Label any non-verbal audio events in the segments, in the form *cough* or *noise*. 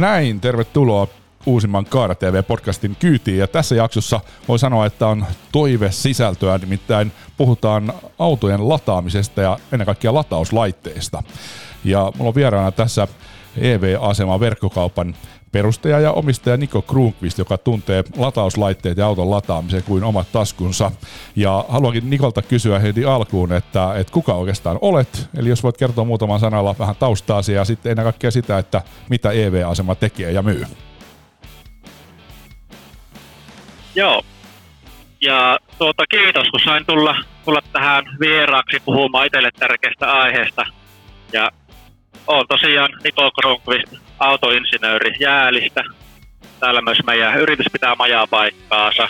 Näin, tervetuloa uusimman Kaara TV-podcastin kyytiin. Ja tässä jaksossa voi sanoa, että on toive sisältöä, nimittäin puhutaan autojen lataamisesta ja ennen kaikkea latauslaitteista. Ja mulla on vieraana tässä EV-asema verkkokaupan perustaja ja omistaja Niko Kruunqvist, joka tuntee latauslaitteet ja auton lataamisen kuin omat taskunsa. Ja haluankin Nikolta kysyä heti alkuun, että, että kuka oikeastaan olet, eli jos voit kertoa muutaman sanalla vähän taustaasi ja sitten ennen kaikkea sitä, että mitä EV-asema tekee ja myy. Joo. Ja tuota, kiitos, kun sain tulla, tulla tähän vieraaksi puhumaan itselle tärkeästä aiheesta. Ja olen tosiaan Niko Kronqvist, autoinsinööri Jäälistä. Täällä myös meidän yritys pitää majaa paikkaansa.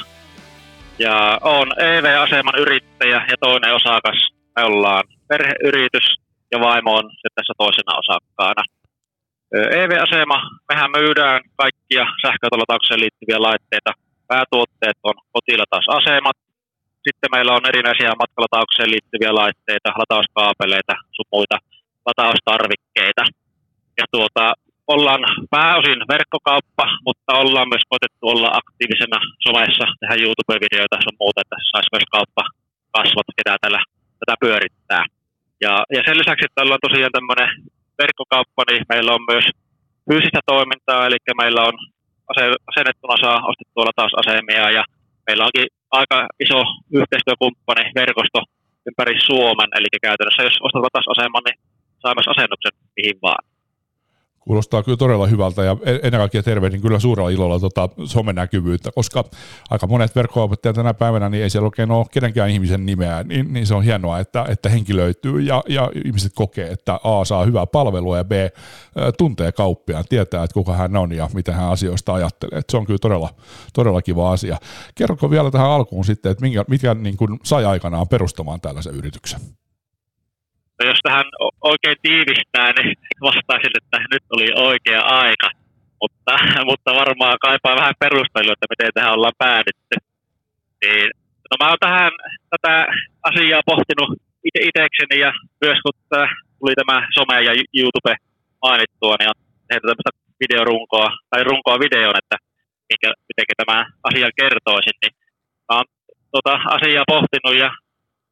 Ja on EV-aseman yrittäjä ja toinen osakas. Me ollaan perheyritys ja vaimo on tässä toisena osakkaana. EV-asema, mehän myydään kaikkia sähköautolataukseen liittyviä laitteita. Päätuotteet on kotilatasasemat. Sitten meillä on erinäisiä matkalataukseen liittyviä laitteita, latauskaapeleita, sun muita lataustarvikkeita. Ja tuota, ollaan pääosin verkkokauppa, mutta ollaan myös koetettu olla aktiivisena somessa, tehdä YouTube-videoita sun muuta, että saisi myös kauppa kasvat, ketä tällä tätä pyörittää. Ja, ja sen lisäksi, että ollaan tosiaan tämmöinen verkkokauppa, niin meillä on myös fyysistä toimintaa, eli meillä on asennettuna saa ostettua latausasemia ja meillä onkin aika iso yhteistyökumppani verkosto ympäri Suomen, eli käytännössä jos ostat latausaseman, niin saa myös asennuksen mihin vaan. Kuulostaa kyllä todella hyvältä ja ennen kaikkea tervehdin kyllä suurella ilolla tota somenäkyvyyttä, koska aika monet verkkoopettajat tänä päivänä niin ei siellä oikein ole kenenkään ihmisen nimeä, niin, niin se on hienoa, että, että henki löytyy ja, ja ihmiset kokee, että A saa hyvää palvelua ja B tuntee kauppiaan, tietää, että kuka hän on ja mitä hän asioista ajattelee. Että se on kyllä todella, todella kiva asia. Kerrotko vielä tähän alkuun sitten, että minkä, mitkä niin kuin sai aikanaan perustamaan tällaisen yrityksen? No jos tähän oikein tiivistää, niin vastaisin, että nyt oli oikea aika. Mutta, *laughs* mutta varmaan kaipaa vähän perustelua, että miten tähän ollaan päädytty. Niin, no mä oon tähän tätä asiaa pohtinut itse itsekseni ja myös kun tuli tämä some ja YouTube mainittua, niin on tehty tämmöistä videorunkoa, tai runkoa videon, että minkä, miten tämä asia kertoisin, niin mä oon tuota asiaa pohtinut ja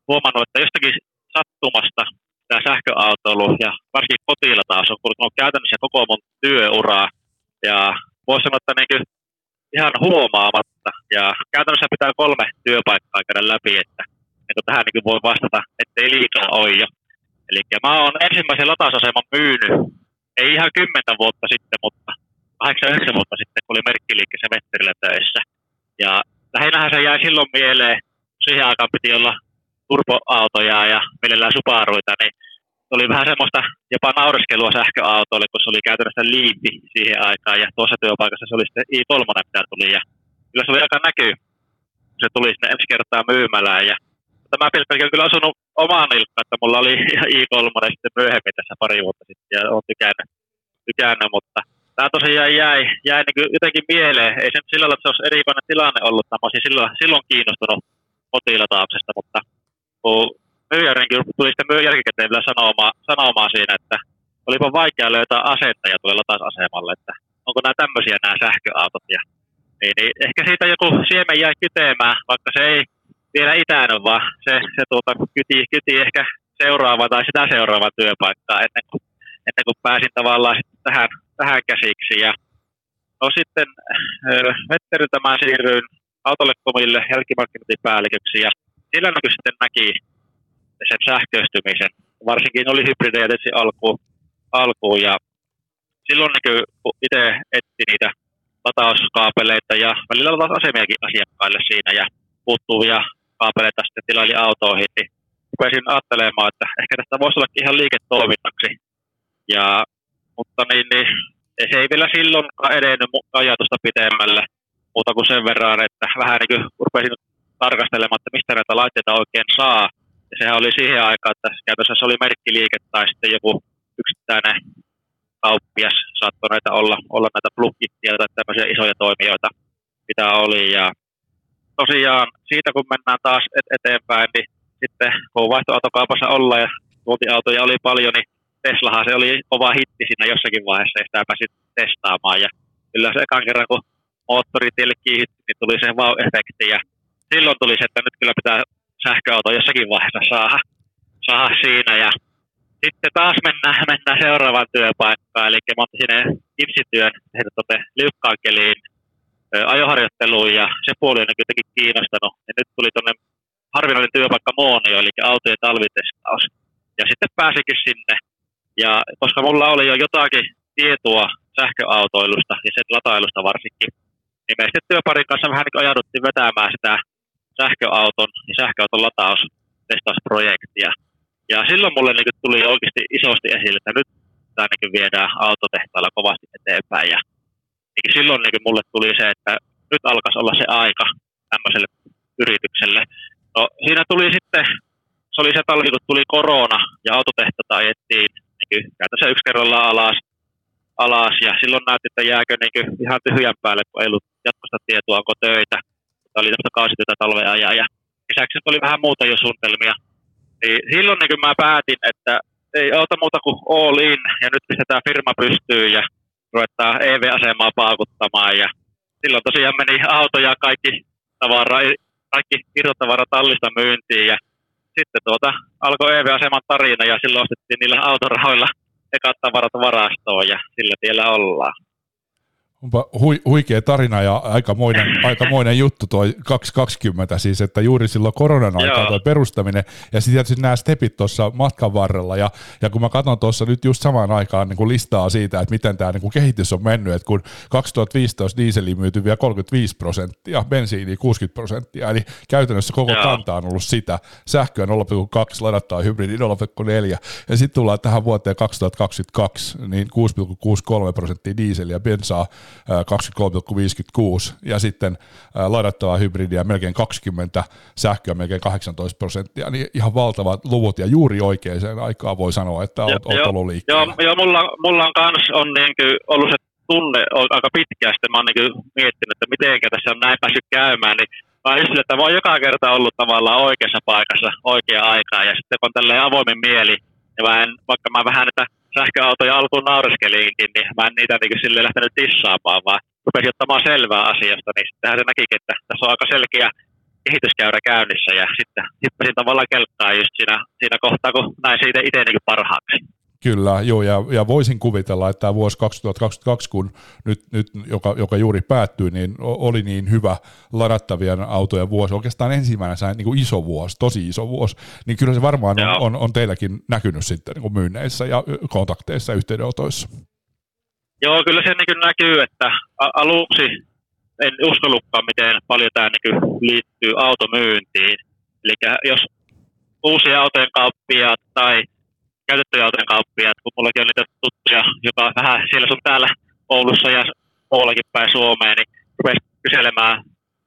huomannut, että jostakin sattumasta tämä sähköautoilu ja varsinkin kotilla taas on kulkenut käytännössä koko mun työuraa. Ja voisi sanoa, että niin ihan huomaamatta. Ja käytännössä pitää kolme työpaikkaa käydä läpi, että niin tähän niin voi vastata, ettei liikaa ole jo. Eli mä oon ensimmäisen latausaseman myynyt, ei ihan kymmentä vuotta sitten, mutta 8 vuotta sitten, kun oli merkkiliikkeessä Vetterillä töissä. Ja lähinnähän se jäi silloin mieleen, siihen aikaan piti olla turboautoja ja mielellään Subaruita, niin oli vähän semmoista jopa naureskelua sähköautoille, kun se oli käytännössä liitti siihen aikaan. Ja tuossa työpaikassa se oli sitten i3, mitä tuli. Ja kyllä se oli aika näkyy, kun se tuli sinne ensi kertaa myymälään. Ja tämä pilkki on kyllä asunut omaan nilkkaan, että mulla oli *laughs* i3 sitten myöhemmin tässä pari vuotta sitten ja olen tykännyt, tykännyt mutta tämä tosiaan jäi, jäi niin jotenkin mieleen. Ei se nyt sillä lailla, että se olisi erikoinen tilanne ollut, että mä olisin silloin, silloin kiinnostunut kotilatauksesta, mutta kun myyjärinkin tuli sitten jälkikäteen vielä sanomaan, sanomaan siinä, että olipa vaikea löytää asentajia tuolle latausasemalle, että onko nämä tämmöisiä nämä sähköautot. Ja, niin, niin, ehkä siitä joku siemen jäi kyteemään, vaikka se ei vielä itänyt, vaan se, se tuota, kyti, kyti ehkä seuraava tai sitä seuraava työpaikkaa ennen kuin, ennen kuin pääsin tavallaan sitten tähän, tähän käsiksi. Ja, no sitten Vetteriltä mä siirryin autolekkomille jälkimarkkinointipäälliköksi ja sillä niin sitten näki sen sähköistymisen. Varsinkin oli hybridejä tietysti alkuun, alkuun ja silloin niin itse etsi niitä latauskaapeleita ja välillä latausasemiakin asiakkaille siinä ja puuttuvia kaapeleita sitten tilaili autoihin, niin rupesin ajattelemaan, että ehkä tästä voisi olla ihan liiketoiminnaksi. Ja, mutta niin, niin, se ei vielä silloin edennyt ajatusta pitemmälle muuta kuin sen verran, että vähän niin kuin rupesin tarkastelemaan, että mistä näitä laitteita oikein saa. Ja sehän oli siihen aikaan, että käytössä se oli merkkiliike tai sitten joku yksittäinen kauppias saattoi näitä olla, olla näitä plugittia tai tämmöisiä isoja toimijoita, mitä oli. Ja tosiaan siitä kun mennään taas eteenpäin, niin sitten kun vaihtoautokaupassa olla ja tuontiautoja oli paljon, niin Teslahan se oli kova hitti siinä jossakin vaiheessa, ja sitä pääsit testaamaan. Ja kyllä se ekan kerran, kun moottoritielle kiihitti, niin tuli se vau-efekti. Ja silloin tuli se, että nyt kyllä pitää sähköauto jossakin vaiheessa saada, saada siinä. Ja sitten taas mennään, mennään seuraavaan työpaikkaan, eli mä otin sinne ipsityön heitä tote liukkaankeliin ajoharjoitteluun ja se puoli on jotenkin kiinnostanut. Ja nyt tuli tuonne harvinainen työpaikka Moonio, eli autojen talvitestaus. Ja sitten pääsikin sinne. Ja koska mulla oli jo jotakin tietoa sähköautoilusta ja sen latailusta varsinkin, niin me sitten työparin kanssa vähän niin ajauduttiin vetämään sitä sähköauton ja sähköauton lataustestausprojektia. Ja silloin mulle niin tuli oikeasti isosti esille, että nyt tämä niin viedään autotehtailla kovasti eteenpäin. Ja niin silloin niin mulle tuli se, että nyt alkaisi olla se aika tämmöiselle yritykselle. No, siinä tuli sitten, se oli se talvi, kun tuli korona ja autotehtaita ajettiin niin käytännössä yksi kerrallaan alas, alas ja silloin näytti, että jääkö niin ihan tyhjän päälle, kun ei ollut jatkosta tietoa, onko töitä. Tämä oli tämmöistä kausityötä talvea ajaa ja lisäksi oli vähän muuta jo suunnitelmia. Niin silloin niin mä päätin, että ei auta muuta kuin all in ja nyt pistetään firma pystyyn ja ruvetaan EV-asemaa paukuttamaan ja silloin tosiaan meni auto ja kaikki tavara, kaikki irtotavara tallista myyntiin ja sitten tuota, alkoi EV-aseman tarina ja silloin ostettiin niillä autorahoilla ekat tavarat varastoon ja sillä tiellä ollaan. Onpa hui, huikea tarina ja aikamoinen, *clears throat* aikamoinen juttu toi 220 siis, että juuri silloin koronan aikaa tuo perustaminen ja sitten tietysti nämä stepit tuossa matkan varrella ja, ja kun mä katson tuossa nyt just samaan aikaan niin kuin listaa siitä, että miten tämä niin kuin kehitys on mennyt, että kun 2015 dieseli myyty vielä 35 prosenttia, bensiini 60 prosenttia, eli käytännössä koko Joo. kanta on ollut sitä, sähköä 0,2, ladattaa hybridi 0,4 ja sitten tullaan tähän vuoteen 2022, niin 6,63 prosenttia dieseliä, bensaa 23,56 ja sitten ladattavaa hybridiä melkein 20, sähköä melkein 18 prosenttia, niin ihan valtavat luvut ja juuri oikeaan aikaan voi sanoa, että olet, olet ollut liikkeellä. Joo, joo mulla, mulla on kans on niin ollut se tunne aika pitkään, sitten mä oon niin miettinyt, että miten tässä on näin päässyt käymään, niin mä oon että mä oon joka kerta ollut tavallaan oikeassa paikassa oikea aikaa ja sitten kun on tälleen avoimen mieli, ja en, vaikka mä vähän että sähköautoja alkuun naureskeliinkin, niin mä en niitä niin sille lähtenyt tissaamaan, vaan rupesin ottamaan selvää asiasta, niin sittenhän se näkikin, että tässä on aika selkeä kehityskäyrä käynnissä ja sitten hyppäsin tavallaan kelkkaa just siinä, siinä kohtaa, kun näin siitä itse niin parhaaksi. Kyllä, joo, ja, ja voisin kuvitella, että tämä vuosi 2022, kun nyt, nyt joka, joka juuri päättyi, niin oli niin hyvä ladattavien autojen vuosi, oikeastaan ensimmäinen niin kuin iso vuosi, tosi iso vuosi, niin kyllä se varmaan on, on, on teilläkin näkynyt sitten niin kuin myynneissä ja kontakteissa ja yhteydenotoissa. Joo, kyllä se niin näkyy, että aluksi en uskollutkaan, miten paljon tämä niin liittyy automyyntiin. Eli jos uusia autojen kauppiaat tai käytettyjä autojen kauppiaat, kun mullakin on niitä tuttuja, joka vähän siellä sun täällä Oulussa ja muuallakin päin Suomeen, niin rupesi kyselemään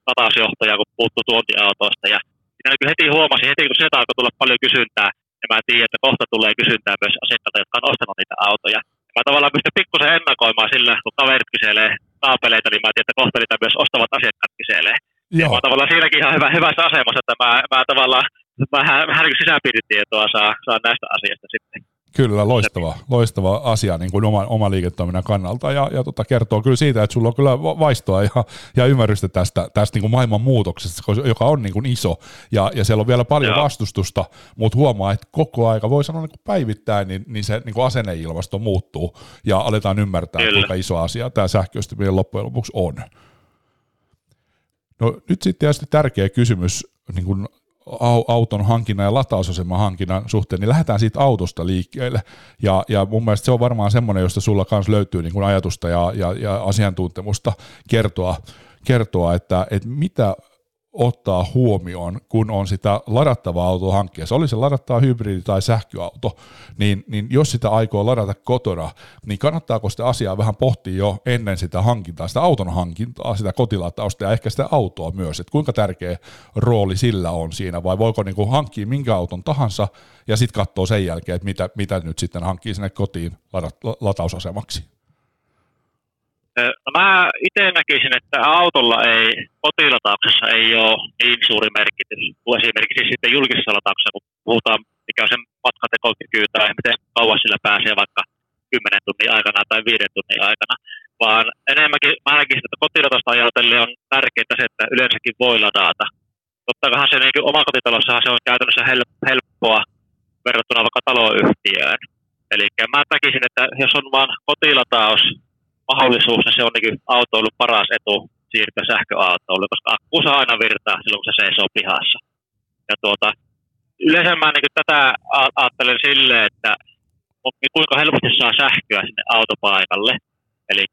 latausjohtajaa, kun puuttuu tuontiautoista. Ja siinä heti huomasin, heti kun sieltä alkoi tulla paljon kysyntää, ja mä tiedän, että kohta tulee kysyntää myös asiakkailta, jotka on ostanut niitä autoja. Ja mä tavallaan pystyn pikkusen ennakoimaan sillä, kun kaverit kyselee kaapeleita, niin mä tiedän, että kohta niitä myös ostavat asiakkaat kyselee. Joo. Ja mä oon tavallaan siinäkin ihan hyvä, hyvässä asemassa, että mä, mä tavallaan vähän, vähän niin sisäpiiritietoa saa, saa näistä asioista sitten. Kyllä, loistava, loistava asia niin kuin oma, oma liiketoiminnan kannalta ja, ja tota, kertoo kyllä siitä, että sulla on kyllä vaistoa ja, ja ymmärrystä tästä, tästä niin kuin maailman muutoksesta, joka on niin kuin iso ja, ja siellä on vielä paljon Joo. vastustusta, mutta huomaa, että koko aika voi sanoa niin kuin päivittäin, niin, niin se niin kuin asenneilmasto muuttuu ja aletaan ymmärtää, kyllä. kuinka iso asia tämä sähköistyminen loppujen lopuksi on. No nyt sitten tietysti tärkeä kysymys niin kuin auton hankinnan ja latausaseman hankinnan suhteen, niin lähdetään siitä autosta liikkeelle. Ja, ja mun mielestä se on varmaan semmoinen, josta sulla myös löytyy niin kuin ajatusta ja, ja, ja asiantuntemusta kertoa, kertoa että, että mitä ottaa huomioon, kun on sitä ladattavaa autoa hankkeessa, oli se ladattava hybridi tai sähköauto, niin, niin jos sitä aikoo ladata kotona, niin kannattaako sitä asiaa vähän pohtia jo ennen sitä hankintaa, sitä auton hankintaa, sitä kotilatausta ja ehkä sitä autoa myös, että kuinka tärkeä rooli sillä on siinä, vai voiko niin hankkia minkä auton tahansa ja sitten katsoa sen jälkeen, että mitä, mitä nyt sitten hankkii sinne kotiin ladat, latausasemaksi. No mä itse näkisin, että autolla ei, kotilatauksessa ei ole niin suuri merkitys kuin esimerkiksi sitten julkisessa latauksessa, kun puhutaan, mikä on sen matkatekokyky tai miten kauas sillä pääsee vaikka 10 tunnin aikana tai 5 tunnin aikana, vaan enemmänkin mä näkisin, että kotilatausta ajatellen on tärkeää se, että yleensäkin voi ladata. Totta se niin omakotitalossahan se on käytännössä helppoa verrattuna vaikka taloyhtiöön. Eli mä näkisin, että jos on vain kotilataus mahdollisuus, niin se on niin autoilu paras etu siirtyä sähköautoille, koska akku saa aina virtaa silloin, kun se seisoo pihassa. Ja tuota, yleensä mä niin tätä ajattelen silleen, että kuinka helposti saa sähköä sinne autopaikalle. Eli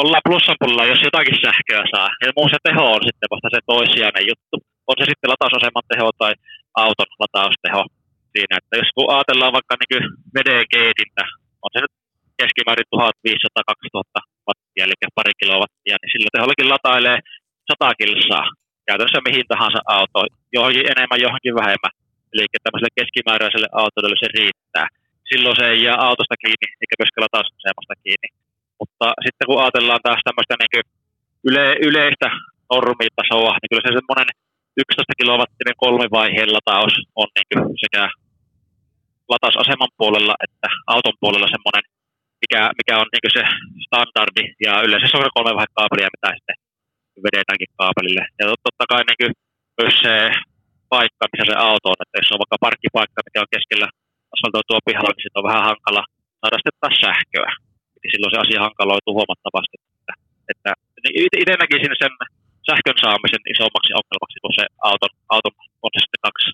ollaan plussan puolella, jos jotakin sähköä saa. Ja muu se teho on sitten vasta se toissijainen juttu. On se sitten latausaseman teho tai auton latausteho siinä. Että jos kun ajatellaan vaikka niin veden keitintä, on se nyt keskimäärin 1500-2000 wattia, eli pari kilowattia, niin sillä tehollakin latailee 100 kilsaa käytännössä mihin tahansa autoon, johonkin enemmän, johonkin vähemmän. Eli tämmöiselle keskimääräiselle autolle se riittää. Silloin se ei jää autosta kiinni, eikä myöskään latausasemasta kiinni. Mutta sitten kun ajatellaan taas tämmöistä niin yle, yleistä normitasoa, niin kyllä se semmoinen 11 kilowattinen kolmivaiheen lataus on niin sekä latausaseman puolella että auton puolella semmoinen, mikä, mikä on niin se standardi. Ja yleensä se on kolme kaapelia, mitä sitten vedetäänkin kaapelille. Ja totta kai niin myös se paikka, missä se auto on, että jos on vaikka parkkipaikka, mikä on keskellä asfaltoitua pihalla, niin on vähän hankala saada sitten taas sähköä. Eli silloin se asia hankaloituu huomattavasti. Että, että niin itse näkisin sen sähkön saamisen isommaksi ongelmaksi kuin se auton, auton on se sitten kaksi,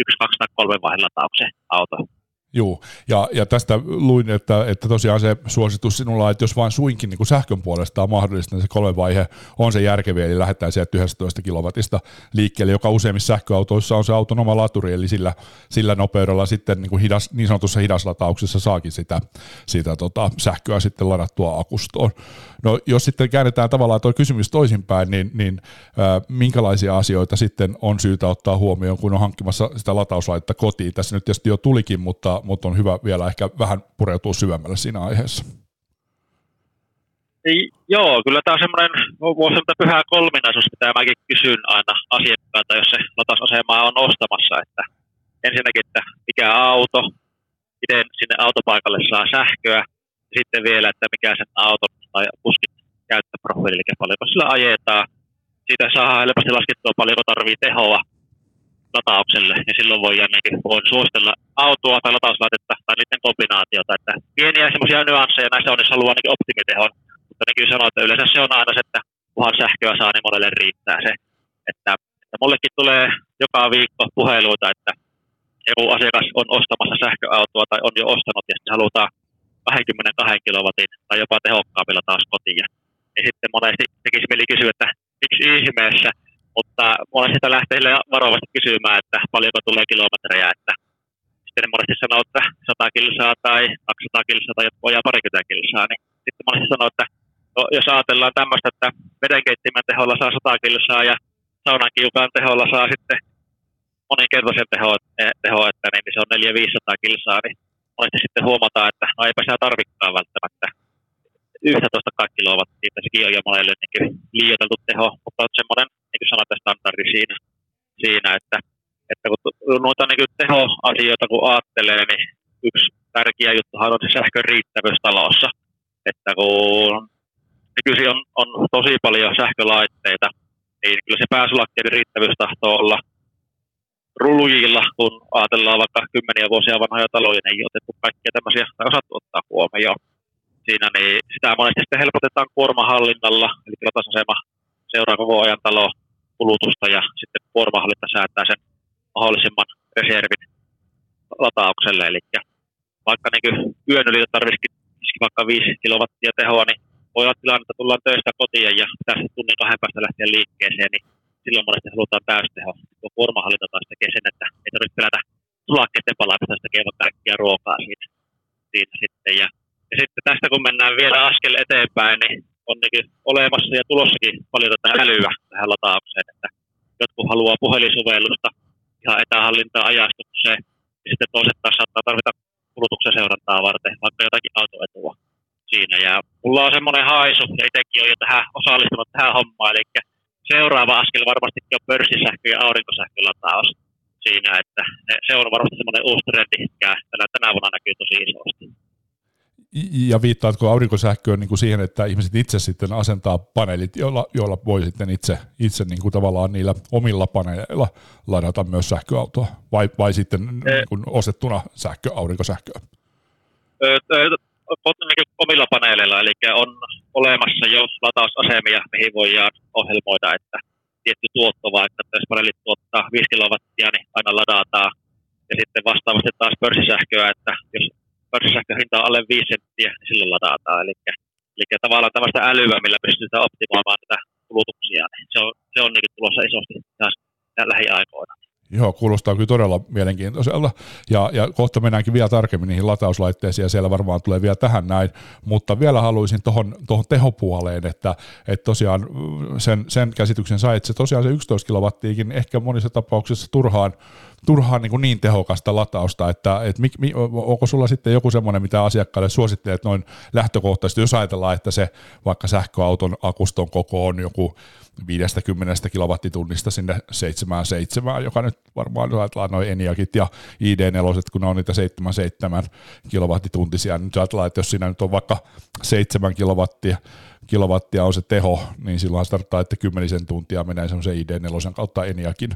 yksi, kaksi tai kolme vaiheen latauksen auto. Joo, ja, ja tästä luin, että, että tosiaan se suositus sinulla, että jos vain suinkin niin kuin sähkön puolesta on mahdollista, niin se kolme vaihe on se järkeviä, eli lähdetään sieltä 11 kilowattista liikkeelle, joka useimmissa sähköautoissa on se autonoma laturi, eli sillä, sillä nopeudella sitten niin, kuin hidas, niin sanotussa hidaslatauksessa saakin sitä, sitä tota, sähköä sitten ladattua akustoon. No jos sitten käännetään tavallaan tuo kysymys toisinpäin, niin, niin äh, minkälaisia asioita sitten on syytä ottaa huomioon, kun on hankkimassa sitä latauslaitetta kotiin? Tässä nyt tietysti jo tulikin, mutta, mutta on hyvä vielä ehkä vähän pureutua syvemmälle siinä aiheessa. Ei, joo, kyllä tämä on semmoinen, voisi sanoa pyhä kolminaisuus, mitä mäkin kysyn aina asiakkailta, jos se latausasema on ostamassa, että ensinnäkin, että mikä auto, miten sinne autopaikalle saa sähköä, ja sitten vielä, että mikä sen auton tai kuskin käyttöprofiili, eli paljonko sillä ajetaan. Siitä saa helposti laskettua paljonko tarvii tehoa lataukselle, ja silloin voi ainakin voin suositella autoa tai latauslaitetta tai niiden kombinaatiota. Että pieniä semmoisia nyansseja näissä on, jos haluaa ainakin optimitehon, mutta nekin sanoo, että yleensä se on aina se, että kunhan sähköä saa, niin monelle riittää se. Että, että mullekin tulee joka viikko puheluita, että joku asiakas on ostamassa sähköautoa tai on jo ostanut ja sitten halutaan 22 kilowatin tai jopa tehokkaammilla taas kotiin. Ja sitten monesti tekisi mieli kysyä, että miksi ihmeessä, mutta monesti sitä lähtee varovasti kysymään, että paljonko tulee kilometrejä, että sitten monesti sanoo, että 100 kilsaa tai 200 kilsaa tai jopa parikymmentä kilsaa, niin sitten monesti sanoo, että no, jos ajatellaan tämmöistä, että vedenkeittimen teholla saa 100 kilsaa ja saunan kiukaan teholla saa sitten moninkertaisen teho, eh, teho että niin se on 400-500 kilsaa, niin monesti sitten huomataan, että no eipä sitä tarvikaan välttämättä. 11 kilowattia, että sekin on jo monelle niin liioiteltu teho, mutta on semmoinen, niin kuin sanotaan, standardi siinä, siinä että, että kun noita niin tehoasioita kun ajattelee, niin yksi tärkeä juttuhan on se sähkön riittävyys talossa. Että kun nykyisin on, on tosi paljon sähkölaitteita, niin kyllä se pääsulakkeiden riittävyys tahtoo olla rulujilla, kun ajatellaan vaikka kymmeniä vuosia vanhoja taloja, niin ei otettu kaikkia tämmöisiä, tai osattu ottaa huomioon. Siinä niin sitä monesti sitten helpotetaan kuormahallinnalla, eli latasasema seuraa koko ajan talo kulutusta ja sitten kuormahallinta säätää sen mahdollisimman reservin lataukselle. Eli vaikka niin yön yli tarvitsisikin vaikka 5 kilowattia tehoa, niin voi olla tilanne, että tullaan töistä kotiin ja pitäisi tunnin kahden päästä lähteä liikkeeseen, niin silloin monesti halutaan täysteho. Tuo kuormahallinta taas tekee sen, että ei tarvitse pelätä sulakkeiden palaamista, tekee vaikka kaikkia ruokaa siitä, siitä sitten. Ja, ja, sitten tästä kun mennään vielä askel eteenpäin, niin on niin olemassa ja tulossakin paljon tätä älyä tähän lataukseen, että jotkut haluaa puhelinsovellusta ihan etähallintaa ajastukseen, ja sitten toiset taas saattaa tarvita kulutuksen seurantaa varten, vaikka jotakin autoetua siinä. Ja mulla on semmoinen haisu, ja itsekin on jo tähän osallistunut tähän hommaan, eli seuraava askel varmastikin on pörssisähkö ja aurinkosähkölataus. siinä, että se on varmasti semmoinen uusi trendi, mikä tänä, tänä vuonna näkyy tosi isosti. Ja viittaatko aurinkosähköön niin kuin siihen, että ihmiset itse sitten asentaa paneelit, joilla, joilla voi sitten itse, itse niin kuin tavallaan niillä omilla paneeleilla ladata myös sähköautoa, vai, vai sitten niin kuin ostettuna sähkö, aurinkosähköä? Omilla paneeleilla, eli on olemassa jo latausasemia, mihin voidaan ohjelmoida, että tietty tuotto, vaikka jos paneelit tuottaa 5 kilowattia, niin aina ladataan. Ja sitten vastaavasti taas pörssisähköä, että jos pörssisähkön hinta on alle 5 senttiä, niin silloin ladataan. Eli, eli tavallaan tällaista älyä, millä pystytään optimoimaan tätä kulutuksia, niin se on, se on niin tulossa isosti lähiaikoina. Joo, kuulostaa kyllä todella mielenkiintoiselta. Ja, ja kohta mennäänkin vielä tarkemmin niihin latauslaitteisiin, ja siellä varmaan tulee vielä tähän näin. Mutta vielä haluaisin tuohon tehopuoleen, että, että tosiaan sen, sen käsityksen sai, että se tosiaan se 11 kilowattiikin ehkä monissa tapauksissa turhaan turhaan niin, niin tehokasta latausta, että, että mik, mi, onko sulla sitten joku semmoinen, mitä asiakkaille suosittelet noin lähtökohtaisesti, jos ajatellaan, että se vaikka sähköauton akuston koko on joku 50 kilowattitunnista sinne 77, joka nyt varmaan ajatellaan noin Eniakit ja ID4, kun ne on niitä 77 kilowattituntisia, niin ajatellaan, että jos siinä nyt on vaikka 7 kilowattia, kilowattia on se teho, niin silloin starttaa, että kymmenisen tuntia menee semmoisen ID4 kautta Eniakin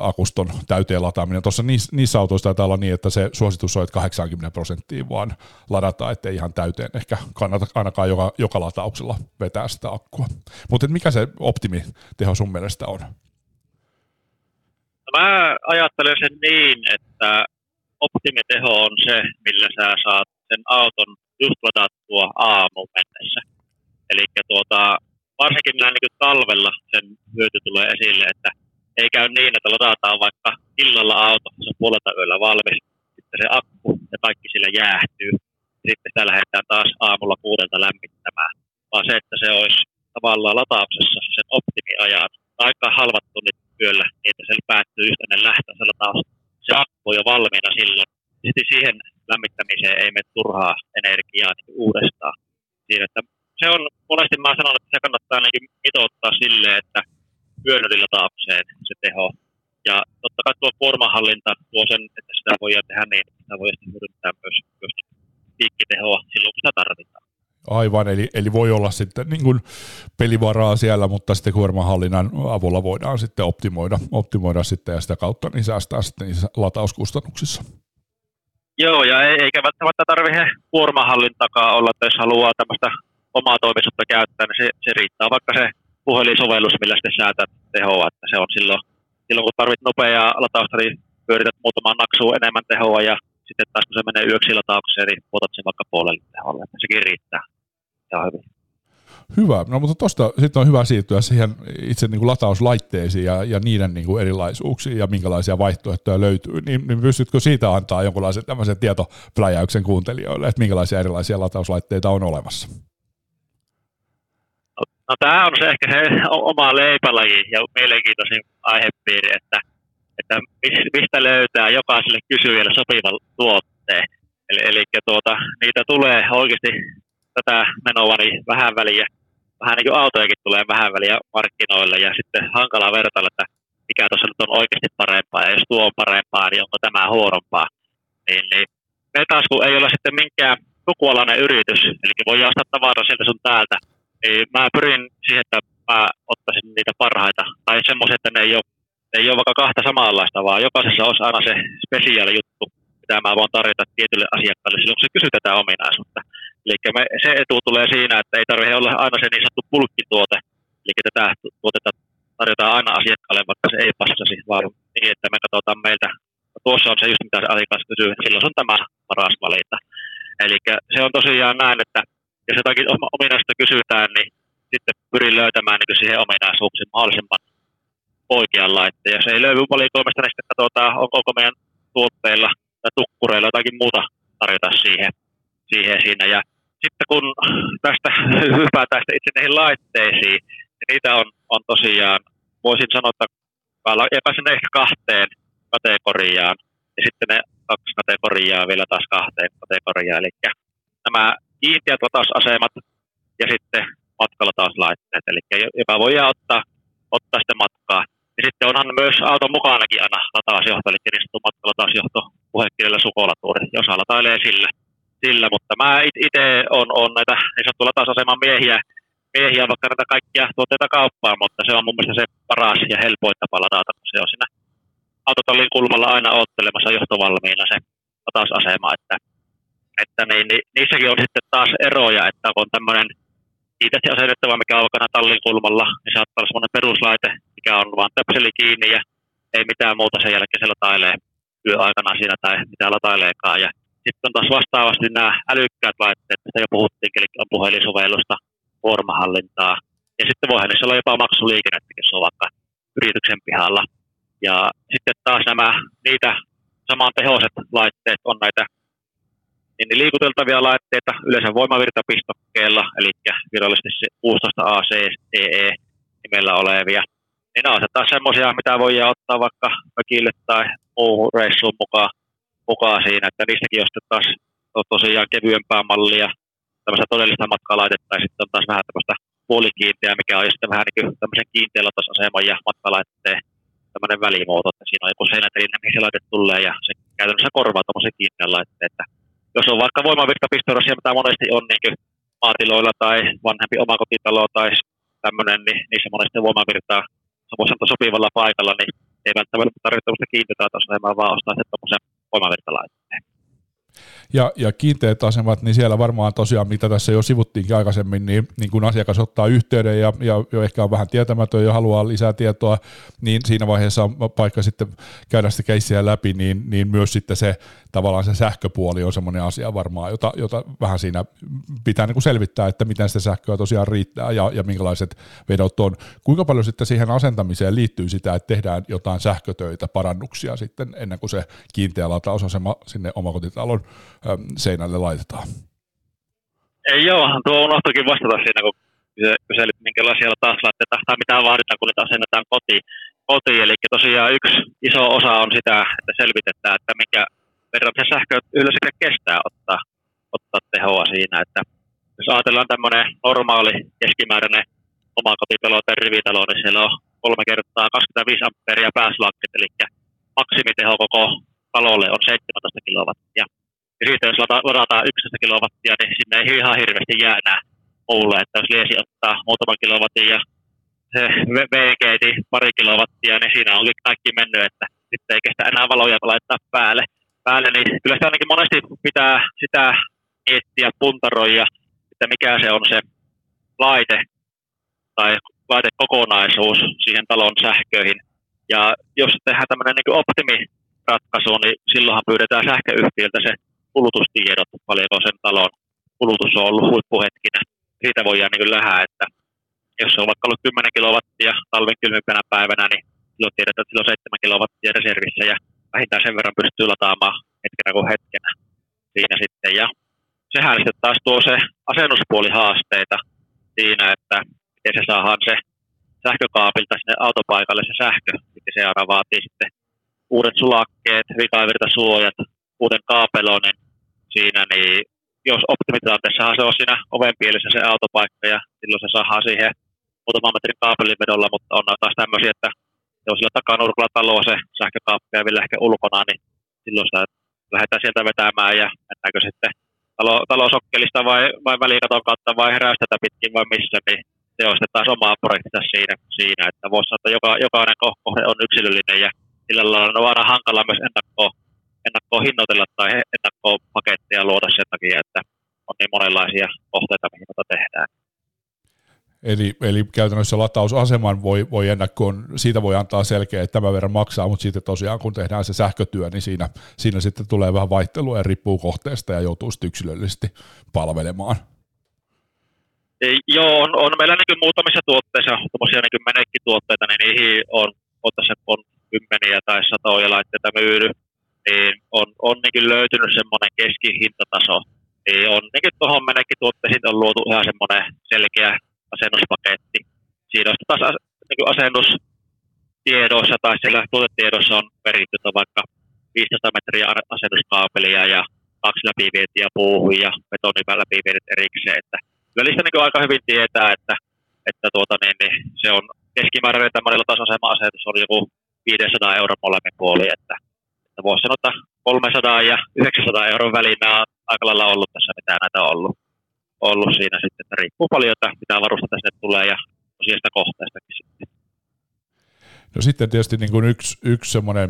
akuston täyteen lataaminen. Tuossa niissä, niissä autoissa taitaa olla niin, että se suositus on, että 80 prosenttia vaan ladataan, ettei ihan täyteen ehkä kannata ainakaan joka, joka latauksella vetää sitä akkua. Mutta mikä se optimiteho sun mielestä on? Mä ajattelen sen niin, että optimiteho on se, millä sä saat sen auton just ladattua aamu mennessä. Eli tuota, varsinkin näin niin talvella sen hyöty tulee esille, että ei käy niin, että ladataan vaikka illalla auto, se on puolelta yöllä valmis, sitten se akku ja kaikki sillä jäähtyy. Sitten sitä lähdetään taas aamulla kuudelta lämmittämään. Vaan se, että se olisi tavallaan latauksessa sen optimiajan aika halvat tunnit yöllä, niin että se päättyy just ennen lähtöä se. Se akku on jo valmiina silloin. Sitten siihen lämmittämiseen ei mene turhaa energiaa niin uudestaan. Siinä, että se on, monesti mä sanon, että se kannattaa ainakin mitoittaa silleen, että hyödylilataukseen se teho. Ja totta kai tuo kuormahallinta tuo sen, että sitä voidaan tehdä niin, että sitä voidaan hyödyntää myös, myös piikkitehoa silloin, kun sitä tarvitaan. Aivan, eli, eli voi olla sitten niin kuin pelivaraa siellä, mutta sitten kuormahallinnan avulla voidaan sitten optimoida, optimoida sitten ja sitä kautta niin säästää sitten niissä latauskustannuksissa. Joo, ja ei, eikä välttämättä tarvitse kuormahallintakaan olla, että jos haluaa tämmöistä omaa toimisuutta käyttää, niin se, se riittää vaikka se puhelinsovellus, millä sitten säätät tehoa, että se on silloin, silloin kun tarvit nopeaa latausta, niin pyörität muutaman naksuun enemmän tehoa ja sitten taas kun se menee yöksi lataukseen, niin otat sen vaikka puolelle teholle, että sekin riittää. Ja hyvin. Hyvä. No mutta tuosta sitten on hyvä siirtyä siihen itse niin kuin latauslaitteisiin ja, ja niiden niin kuin erilaisuuksiin ja minkälaisia vaihtoehtoja löytyy. Niin, niin pystytkö siitä antaa jonkunlaisen tämmöisen tietopläjäyksen kuuntelijoille, että minkälaisia erilaisia latauslaitteita on olemassa? No tämä on se ehkä se oma leipälaji ja mielenkiintoisin aihepiiri, että, että mistä löytää jokaiselle kysyjälle sopivan tuotteen. Eli, eli tuota, niitä tulee oikeasti tätä menoa niin vähän väliä, vähän niin kuin autojakin tulee vähän väliä markkinoille ja sitten hankala vertailla, että mikä tuossa nyt on oikeasti parempaa ja jos tuo on parempaa, niin onko tämä huonompaa. Niin, niin me taas kun ei ole sitten minkään sukualainen yritys, eli voi ostaa tavaraa sieltä sun täältä, niin mä pyrin siihen, että mä ottaisin niitä parhaita. Tai semmoisia, että ne ei ole, ei ole vaikka kahta samanlaista, vaan jokaisessa olisi aina se spesiaali juttu, mitä mä voin tarjota tietylle asiakkaalle silloin, kun se kysyy tätä ominaisuutta. Eli me, se etu tulee siinä, että ei tarvitse olla aina se niin sanottu pulkkituote. Eli tätä tuotetta tarjotaan aina asiakkaalle, vaikka se ei passasi, vaan niin, että me katsotaan meiltä, tuossa on se just mitä se asiakas kysyy, silloin se on tämä paras valinta. Eli se on tosiaan näin, että jos jotakin ominaista kysytään, niin sitten pyrin löytämään niin siihen ominaisuuksiin mahdollisimman oikean laitteen. Jos ei löydy valikoimasta, niin sitten katsotaan, onko meidän tuotteilla tai tukkureilla jotakin muuta tarjota siihen, siihen siinä. Ja sitten kun tästä *laughs* hypätään itse näihin laitteisiin, niin niitä on, on tosiaan, voisin sanoa, että jakaisin ehkä kahteen kategoriaan, ja sitten ne kaksi kategoriaa vielä taas kahteen kategoriaan. Eli nämä kiinteät latausasemat ja sitten matkalataauslaitteet, eli joka voidaan ottaa, ottaa sitten matkaa. Ja sitten on onhan myös auton mukanakin aina latausjohto, eli niin sanottu matkalatausjohto puhekielellä sukolatuuri, jos latailee sillä. sillä. Mutta mä itse on, on näitä niin sanottu latausaseman miehiä, miehiä vaikka näitä kaikkia tuotteita kauppaan, mutta se on mun mielestä se paras ja helpoin tapa ladata, kun se on siinä autotallin kulmalla aina ottelemassa johtovalmiina se latausasema, että, että niin, niin, niissäkin on sitten taas eroja, että on tämmöinen kiinteästi asennettava, mikä on vaikka tallin kulmalla, niin saattaa olla semmoinen peruslaite, mikä on vaan töpseli kiinni ja ei mitään muuta sen jälkeen se latailee yöaikana siinä tai mitä lataileekaan. Ja sitten on taas vastaavasti nämä älykkäät laitteet, mistä jo puhuttiin, eli on puhelinsovellusta, kuormahallintaa. Ja sitten voihan niissä olla jopa maksuliikennettäkin, jos on vaikka yrityksen pihalla. Ja sitten taas nämä niitä saman tehoiset laitteet on näitä niin liikuteltavia laitteita yleensä voimavirtapistokkeella, eli virallisesti 16 ACEE nimellä olevia. Niin ne on taas semmoisia, mitä voidaan ottaa vaikka mökille tai muuhun reissuun mukaan, mukaan siinä, että niistäkin on taas on tosiaan kevyempää mallia, tämmöistä todellista matkalaitetta, ja sitten on taas vähän tämmöistä puolikiinteää, mikä on sitten vähän niin tämmöisen latasaseman ja matkalaitteen tämmöinen välimuoto, että siinä on joku seinäteline, mihin se laite tulee, ja se käytännössä korvaa tuommoisen kiinteän laitteen, että jos on vaikka voimavirtapistorasia, mitä monesti on niin maatiloilla tai vanhempi omakotitalo tai tämmöinen, niin niissä monesti voimavirtaa sanoa sopivalla paikalla, niin ei välttämättä tarvitse tämmöistä kiinteää tasoa, vaan ostaa sitten tuommoisen voimavirtalaitteen. Ja, ja kiinteät asemat, niin siellä varmaan tosiaan, mitä tässä jo sivuttiinkin aikaisemmin, niin, niin kun asiakas ottaa yhteyden ja, ja jo ehkä on vähän tietämätön ja haluaa lisää tietoa, niin siinä vaiheessa on paikka sitten käydä sitä keissiä läpi, niin, niin myös sitten se tavallaan se sähköpuoli on semmoinen asia varmaan, jota, jota vähän siinä pitää niin kuin selvittää, että miten sitä sähköä tosiaan riittää ja, ja minkälaiset vedot on. Kuinka paljon sitten siihen asentamiseen liittyy sitä, että tehdään jotain sähkötöitä, parannuksia sitten ennen kuin se kiinteä latausasema sinne omakotitalon seinälle laitetaan? Ei joo, tuo unohtuikin vastata siinä, kun kyselit, minkälaisia laitteita tai mitä vaaditaan, kun niitä asennetaan kotiin. kotiin. Eli tosiaan yksi iso osa on sitä, että selvitetään, että mikä verran se sähkö yleensä kestää ottaa, ottaa tehoa siinä. Että jos ajatellaan tämmöinen normaali keskimääräinen omakotitalo tai rivitalo, niin siellä on kolme kertaa 25 amperia pääslaakket, eli maksimiteho koko talolle on 17 kilowattia. Ja siitä jos ladataan 11 kilowattia, niin sinne ei ihan hirveästi jää enää muulle. Että jos liesi ottaa muutaman kilowatin ja se VG pari kilowattia, niin siinä onkin kaikki mennyt, että sitten ei kestä enää valoja laittaa päälle. päälle niin kyllä sitä ainakin monesti pitää sitä miettiä, puntaroida, että mikä se on se laite tai laitekokonaisuus siihen talon sähköihin. Ja jos tehdään tämmöinen niin optimiratkaisu, niin silloinhan pyydetään sähköyhtiöltä se kulutustiedot, paljonko sen talon kulutus on ollut huippuhetkinä. Siitä voidaan niin lähää, että jos on vaikka ollut 10 kilowattia talven kylmimpänä päivänä, niin silloin tiedetään, että sillä on 7 kilowattia reservissä ja vähintään sen verran pystyy lataamaan hetkenä kuin hetkenä siinä sitten. Ja sehän sitten taas tuo se asennuspuoli haasteita siinä, että miten se saadaan se sähkökaapilta sinne autopaikalle se sähkö, miten se aina vaatii sitten uudet sulakkeet, vikavirtasuojat, uuden kaapeloinnin siinä, niin jos optimitilanteessahan se on siinä oven pielessä se autopaikka ja silloin se saadaan siihen muutaman metrin kaapelin vedolla, mutta on taas tämmöisiä, että jos sillä takanurkalla taloa se sähkökaappi ja vielä ehkä ulkona, niin silloin sitä lähdetään sieltä vetämään ja mennäänkö sitten talo, talosokkelista vai, vai välikaton kautta vai heräystetä pitkin vai missä, niin se on sitten taas omaa projektia siinä, siinä että voisi sanoa, että joka, jokainen kohde on yksilöllinen ja sillä lailla on aina hankala myös ennakkoa ennakkoon hinnoitella tai ennakkoon paketteja luoda sen takia, että on niin monenlaisia kohteita, mihin tätä tehdään. Eli, eli käytännössä latausaseman voi, voi ennakkoon, siitä voi antaa selkeä, että tämä verran maksaa, mutta sitten tosiaan kun tehdään se sähkötyö, niin siinä, siinä sitten tulee vähän vaihtelua ja riippuu kohteesta ja joutuu sitten yksilöllisesti palvelemaan. Ei, joo, on, on meillä niin muutamissa tuotteissa, tuommoisia niin menekkituotteita, niin niihin on, on tässä on kymmeniä tai satoja laitteita myydy niin on, on niin löytynyt semmoinen keskihintataso. Niin on niin tuohon menekin tuotteisiin on luotu ihan semmoinen selkeä asennuspaketti. Siinä on taas niin asennustiedoissa tai siellä tuotetiedoissa on peritty vaikka 15 metriä asennuskaapelia ja kaksi läpivietiä puuhun ja betonin läpivietit erikseen. Että kyllä niistä niin aika hyvin tietää, että, että tuota, niin, niin se on keskimääräinen tämmöinen tasasema-asetus on joku 500 euron molemmin puolin, että, että voisi sanoa, että 300 ja 900 euron väliin on aika lailla ollut tässä, mitä näitä on ollut, ollut siinä sitten, että riippuu paljon, että mitä varustetta sinne tulee ja tosiaan kohteestakin sitten. No sitten tietysti niin kuin yksi, yksi semmoinen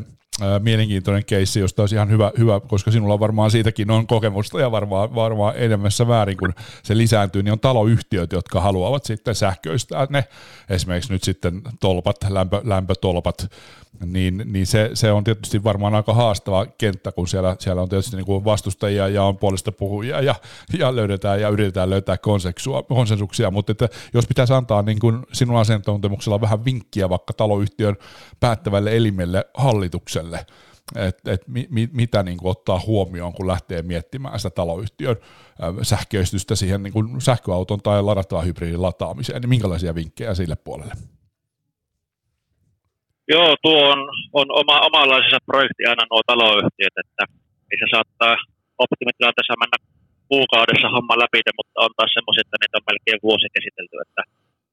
mielenkiintoinen keissi, josta olisi ihan hyvä, hyvä, koska sinulla varmaan siitäkin on kokemusta ja varmaan, varmaan enemmässä väärin, kun se lisääntyy, niin on taloyhtiöt, jotka haluavat sitten sähköistää ne, esimerkiksi nyt sitten tolpat, lämpö, lämpötolpat, niin, niin se, se, on tietysti varmaan aika haastava kenttä, kun siellä, siellä on tietysti niin kuin vastustajia ja on puolesta puhujia ja, ja löydetään ja yritetään löytää konsensuksia, mutta että jos pitäisi antaa niin kuin sinun asiantuntemuksella vähän vinkkiä vaikka taloyhtiön päättävälle elimelle hallitukselle, että et mi, mi, mitä niin kuin ottaa huomioon, kun lähtee miettimään sitä taloyhtiön sähköistystä siihen niin kuin sähköauton tai ladattavan hybridin lataamiseen, niin minkälaisia vinkkejä sille puolelle? Joo, tuo on, on oma, omanlaisensa projekti aina nuo taloyhtiöt, että niissä saattaa optimitilanteessa mennä kuukaudessa homma läpi, mutta on taas semmoisia, että niitä on melkein vuosi käsitelty, että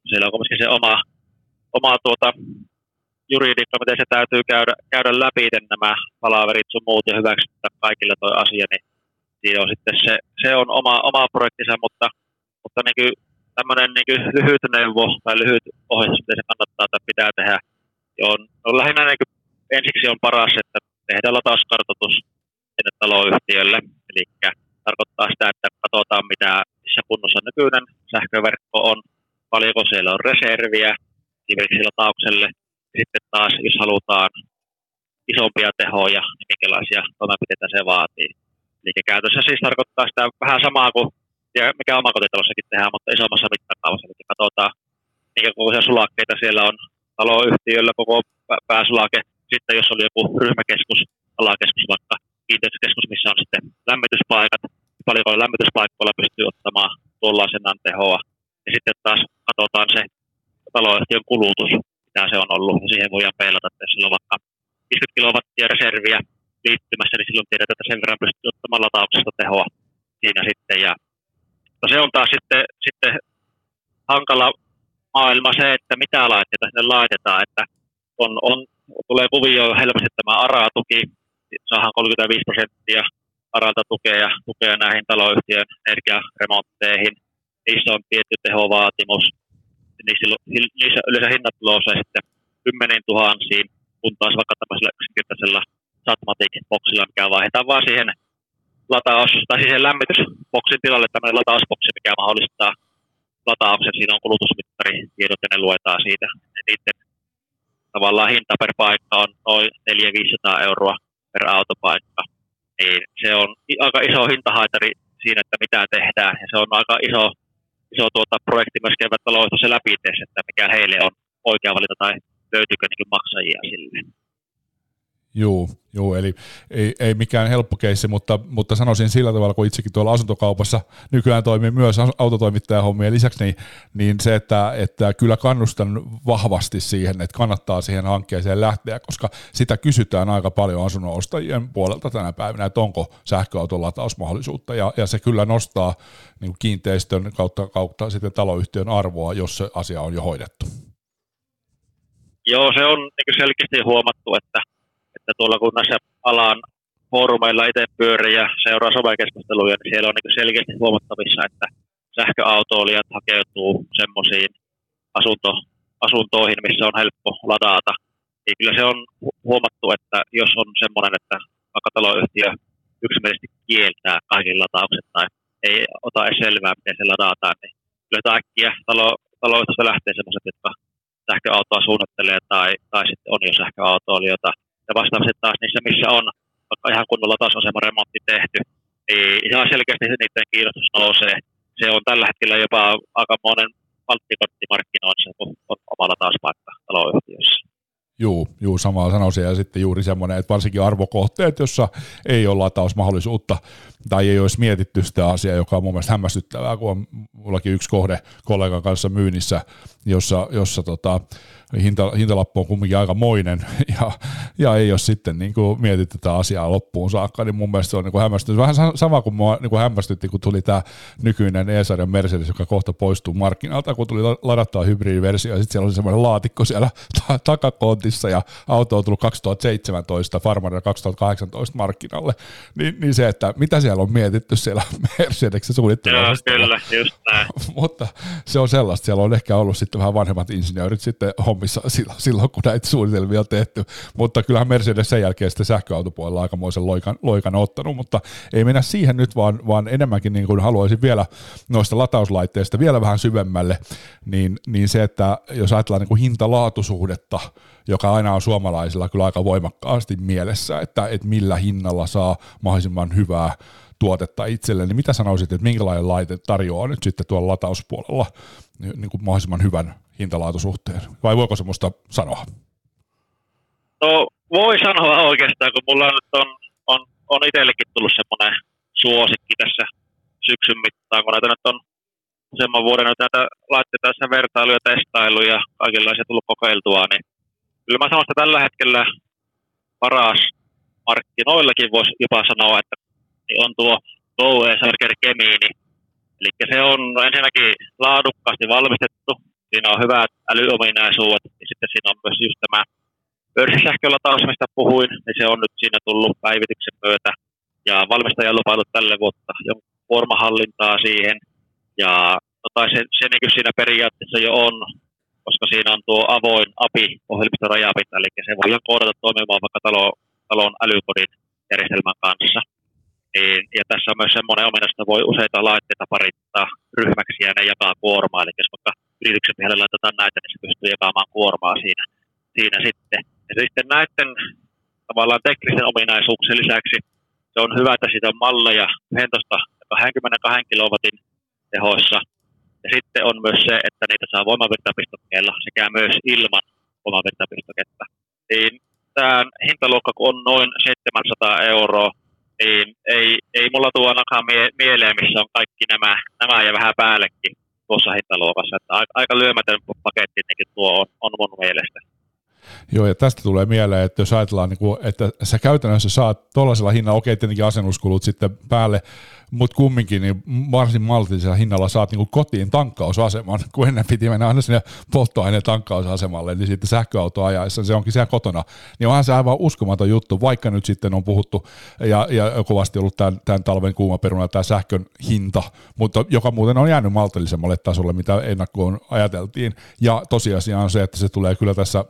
siellä on kuitenkin se oma, oma tuota, juridiikka, miten se täytyy käydä, käydä läpi nämä palaverit sun muut ja hyväksyttää kaikille tuo asia, niin siinä on sitten se, se on oma, oma projektinsa, mutta, mutta niin tämmöinen niin lyhyt neuvo tai lyhyt ohjeistus, miten se kannattaa tai pitää tehdä, on, on lähinnä niin kuin, ensiksi on paras, että tehdään latauskartoitus sinne taloyhtiölle. Eli tarkoittaa sitä, että katsotaan, mitä missä kunnossa nykyinen sähköverkko on, paljonko siellä on reserviä esimerkiksi lataukselle. Sitten taas, jos halutaan isompia tehoja, niin minkälaisia toimenpiteitä se vaatii. Eli käytössä siis tarkoittaa sitä vähän samaa kuin mikä omakotitalossakin tehdään, mutta isommassa mittakaavassa. Eli katsotaan, minkä kokoisia sulakkeita siellä on taloyhtiöllä koko pääsulake. Sitten jos oli joku ryhmäkeskus, alakeskus vaikka kiinteistökeskus, missä on sitten lämmityspaikat, paljonko lämmityspaikoilla pystyy ottamaan tuollaisenaan tehoa. Ja sitten taas katsotaan se taloyhtiön kulutus, mitä se on ollut. Ja siihen voidaan peilata, että jos sillä on vaikka 50 kilowattia reserviä liittymässä, niin silloin tiedetään, että sen verran pystyy ottamaan latauksesta tehoa siinä sitten. Ja, mutta se on taas sitten, sitten hankala maailma se, että mitä laitteita sinne laitetaan, että on, on, tulee kuvio helposti tämä ARA-tuki, saadaan 35 prosenttia ARAlta tukea, tukea näihin taloyhtiön energiaremontteihin. Niissä on tietty tehovaatimus, niissä, yleensä hinnat nousee sitten kymmenen tuhansiin, kun taas vaikka tämmöisellä yksinkertaisella Satmatic-boksilla, mikä vaihdetaan vaan siihen lataus, tai siihen lämmitysboksin tilalle tämmöinen latausboksi, mikä mahdollistaa latauksen, siinä on kulutusmittari, tiedot ja ne luetaan siitä. Ja niiden tavallaan hinta per paikka on noin 400-500 euroa per autopaikka. Niin se on aika iso hintahaitari siinä, että mitä tehdään. Ja se on aika iso, iso tuota projekti myös kevätaloudessa läpi että mikä heille on oikea valinta tai löytyykö niin maksajia sille. Joo, joo, eli ei, ei mikään helppo keissi, mutta, mutta sanoisin sillä tavalla, kun itsekin tuolla asuntokaupassa nykyään toimii myös autotoimittajahommien lisäksi, niin, niin se, että, että kyllä kannustan vahvasti siihen, että kannattaa siihen hankkeeseen lähteä, koska sitä kysytään aika paljon asunnonostajien puolelta tänä päivänä, että onko sähköauton latausmahdollisuutta, ja, ja se kyllä nostaa niin kuin kiinteistön kautta, kautta sitten taloyhtiön arvoa, jos se asia on jo hoidettu. Joo, se on niin selkeästi huomattu, että että tuolla kun näissä alan foorumeilla itse pyörii ja seuraa somekeskusteluja, niin siellä on niin selkeästi huomattavissa, että sähköautoilijat hakeutuu semmoisiin asunto, asuntoihin, missä on helppo ladata. Niin kyllä se on huomattu, että jos on semmoinen, että vaikka taloyhtiö yksimielisesti kieltää kaikki lataukset tai ei ota edes selvää, miten se ladataan, niin kyllä äkkiä talo, taloyhtiöstä lähtee semmoiset, jotka sähköautoa suunnittelee tai, tai sitten on jo sähköautoilijoita, ja vastaavasti taas niissä, missä on vaikka ihan kunnolla remontti tehty, niin ihan selkeästi niiden kiinnostus nousee. Se on tällä hetkellä jopa aika monen valttikorttimarkkinoissa, kun on omalla taas paikka taloyhtiössä. Juu, juu, samaa sanoisin. Ja sitten juuri semmoinen, että varsinkin arvokohteet, jossa ei ole latausmahdollisuutta tai ei olisi mietitty sitä asiaa, joka on mun mielestä hämmästyttävää, kun on mullakin yksi kohde kollegan kanssa myynnissä, jossa, jossa tota, hinta, hintalappu on kumminkin aika moinen *laughs* ja, ja ei ole sitten niin kuin mietitty tätä asiaa loppuun saakka, niin mun mielestä se on niin hämmästynyt. Vähän sama kuin mua niin kuin hämmästytti, kun tuli tämä nykyinen E-sarjan Mercedes, joka kohta poistuu markkinoilta, kun tuli ladattaa hybridiversio ja sitten siellä oli semmoinen laatikko siellä *laughs* takakontissa ja auto on tullut 2017, Farmaria 2018 markkinalle, niin, niin se, että mitä siellä on mietitty siellä *laughs* Mercedeksen suunnittelussa. Joo, kyllä, just näin. *laughs* Mutta se on sellaista, siellä on ehkä ollut sitten vähän vanhemmat insinöörit sitten hommissa *laughs* silloin, kun näitä suunnitelmia on tehty, mutta kyllähän Mercedes sen jälkeen sitten sähköautopuolella aikamoisen loikan, loikan ottanut, mutta ei mennä siihen nyt, vaan, vaan enemmänkin niin kuin haluaisin vielä noista latauslaitteista vielä vähän syvemmälle, niin, niin se, että jos ajatellaan niin kuin hinta-laatusuhdetta, joka aina on suomalaisilla kyllä aika voimakkaasti mielessä, että, että millä hinnalla saa mahdollisimman hyvää tuotetta itselle, niin mitä sanoisit, että minkälainen laite tarjoaa nyt sitten tuolla latauspuolella niin kuin mahdollisimman hyvän hintalaatusuhteen, vai voiko semmoista sanoa? No voi sanoa oikeastaan, kun mulla nyt on, on, on itsellekin tullut semmoinen suosikki tässä syksyn mittaan, kun näitä nyt on useamman vuoden näitä laitteita tässä vertailu ja testailu ja kaikenlaisia tullut kokeiltua, niin kyllä mä sanon, että tällä hetkellä paras markkinoillakin voisi jopa sanoa, että on tuo Go Sarger Kemiini. Eli se on ensinnäkin laadukkaasti valmistettu, siinä on hyvät älyominaisuudet ja sitten siinä on myös just tämä pörssisähkölataus, mistä puhuin, niin se on nyt siinä tullut päivityksen myötä ja valmistaja lupailut tälle vuotta kuormahallintaa siihen ja no, tai se, se niin siinä periaatteessa jo on, koska siinä on tuo avoin API ohjelmistorajapinta, eli se voi koodata toimimaan vaikka talo, talon älykodin järjestelmän kanssa. Niin, ja tässä on myös semmoinen ominaisuus, että voi useita laitteita parittaa ryhmäksi ja ne jakaa kuormaa. Eli jos vaikka yrityksen miehelle laitetaan näitä, niin se pystyy jakamaan kuormaa siinä, siinä sitten. Ja sitten näiden tavallaan teknisen ominaisuuksien lisäksi se on hyvä, että siitä on malleja 22 kilowatin tehoissa. Ja sitten on myös se, että niitä saa voimavirtapistokkeella sekä myös ilman voimavirtapistoketta. Niin tämä hintaluokka, kun on noin 700 euroa, niin ei, ei mulla tuo ainakaan mie- mieleen, missä on kaikki nämä, nämä ja vähän päällekin tuossa hintaluokassa. Että aika lyömätön paketti tuo on, on mun mielestä. Joo, ja tästä tulee mieleen, että jos ajatellaan, niin että sä käytännössä saat tuollaisella hinnalla, okei tietenkin asennuskulut sitten päälle, mutta kumminkin niin varsin maltillisella hinnalla saat niin kotiin tankkausaseman, kun ennen piti mennä aina sinne polttoaineen tankkausasemalle, niin sitten sähköauto ajaessa se onkin siellä kotona. Niin onhan se aivan uskomaton juttu, vaikka nyt sitten on puhuttu ja, ja kovasti ollut tämän, tämän talven kuuma peruna tämä sähkön hinta, mutta joka muuten on jäänyt maltillisemmalle tasolle, mitä ennakkoon ajateltiin. Ja tosiasia on se, että se tulee kyllä tässä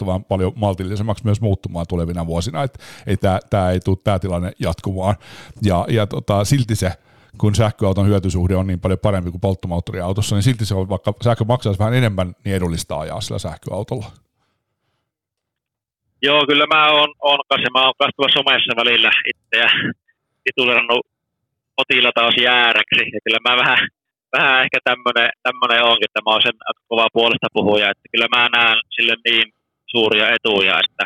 huomattavan paljon maltillisemmaksi myös muuttumaan tulevina vuosina, että ei tämä, tämä ei tule tämä tilanne jatkumaan. Ja, ja tota, silti se, kun sähköauton hyötysuhde on niin paljon parempi kuin polttomoottoriautossa, niin silti se on, vaikka sähkö maksaisi vähän enemmän, niin edullista ajaa sillä sähköautolla. Joo, kyllä mä oon, oon kanssa, mä oon kanssa somessa välillä itseä titulerannut taas jääräksi, ja kyllä mä vähän, vähän ehkä tämmönen, tämmönen onkin, että mä oon sen kova puolesta puhuja, että kyllä mä näen sille niin suuria etuja, että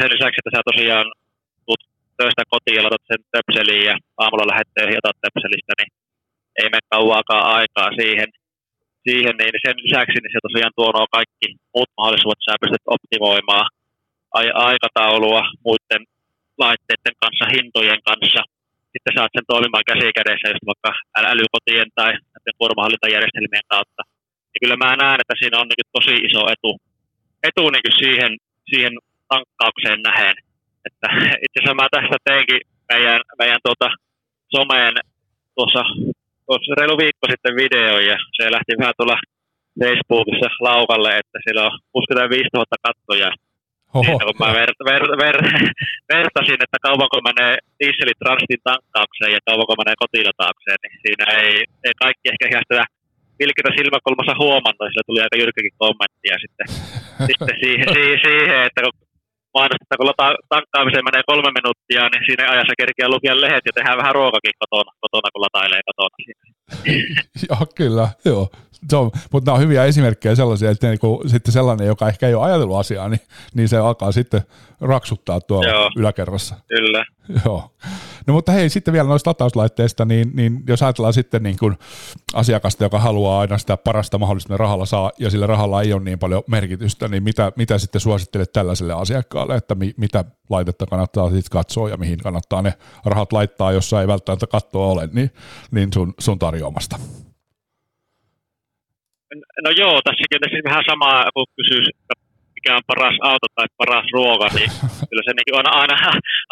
sen lisäksi, että sä tosiaan töistä kotiin ja laitat sen töpseliin ja aamulla lähdet töihin ja töpselistä, niin ei mene kauaakaan aikaa siihen. siihen niin sen lisäksi niin se tosiaan tuo nuo kaikki muut mahdollisuudet, sä pystyt optimoimaan aikataulua muiden laitteiden kanssa, hintojen kanssa. Sitten saat sen toimimaan käsi kädessä just vaikka älykotien tai kuormahallintajärjestelmien kautta. Ja kyllä mä näen, että siinä on niin tosi iso etu, etu niin siihen, siihen tankkaukseen nähen. Että itse asiassa mä tästä teinkin meidän, meidän tuota, someen tuossa, tuossa reilu viikko sitten video ja se lähti vähän tuolla Facebookissa laukalle, että siellä on 65 000 kattoja. Niin, kun mä ver, ver, ver, vertasin, että kauanko menee dieselitranstin tankkaukseen ja kauanko menee kotilataukseen, niin siinä ei, ei kaikki ehkä ihan sitä vilkitä silmäkulmassa huomannut, sillä tuli aika jyrkäkin kommenttia sitten, *laughs* sitten siihen, siihen, että kun mainosta, kun tankkaamiseen menee kolme minuuttia, niin siinä ajassa kerkeä lukea lehet ja tehdään vähän ruokakin kotona, kotona kun latailee kotona. *laughs* joo, kyllä, joo. Se on, mutta nämä on hyviä esimerkkejä sellaisia, että niinku, sitten sellainen, joka ehkä ei ole ajatellut asiaa, niin, niin se alkaa sitten raksuttaa tuolla joo, yläkerrassa. Kyllä. *laughs* Joo. No mutta hei, sitten vielä noista latauslaitteista, niin, niin jos ajatellaan sitten niin kuin asiakasta, joka haluaa aina sitä parasta mahdollista rahalla saa, ja sillä rahalla ei ole niin paljon merkitystä, niin mitä, mitä sitten suosittelet tällaiselle asiakkaalle, että mi, mitä laitetta kannattaa sitten katsoa ja mihin kannattaa ne rahat laittaa, jossa ei välttämättä kattoa ole, niin, niin sun, sun tarjoamasta? No joo, tässäkin on vähän samaa, kun kysyy, mikä on paras auto tai paras ruoka, niin *laughs* kyllä se niin on aina,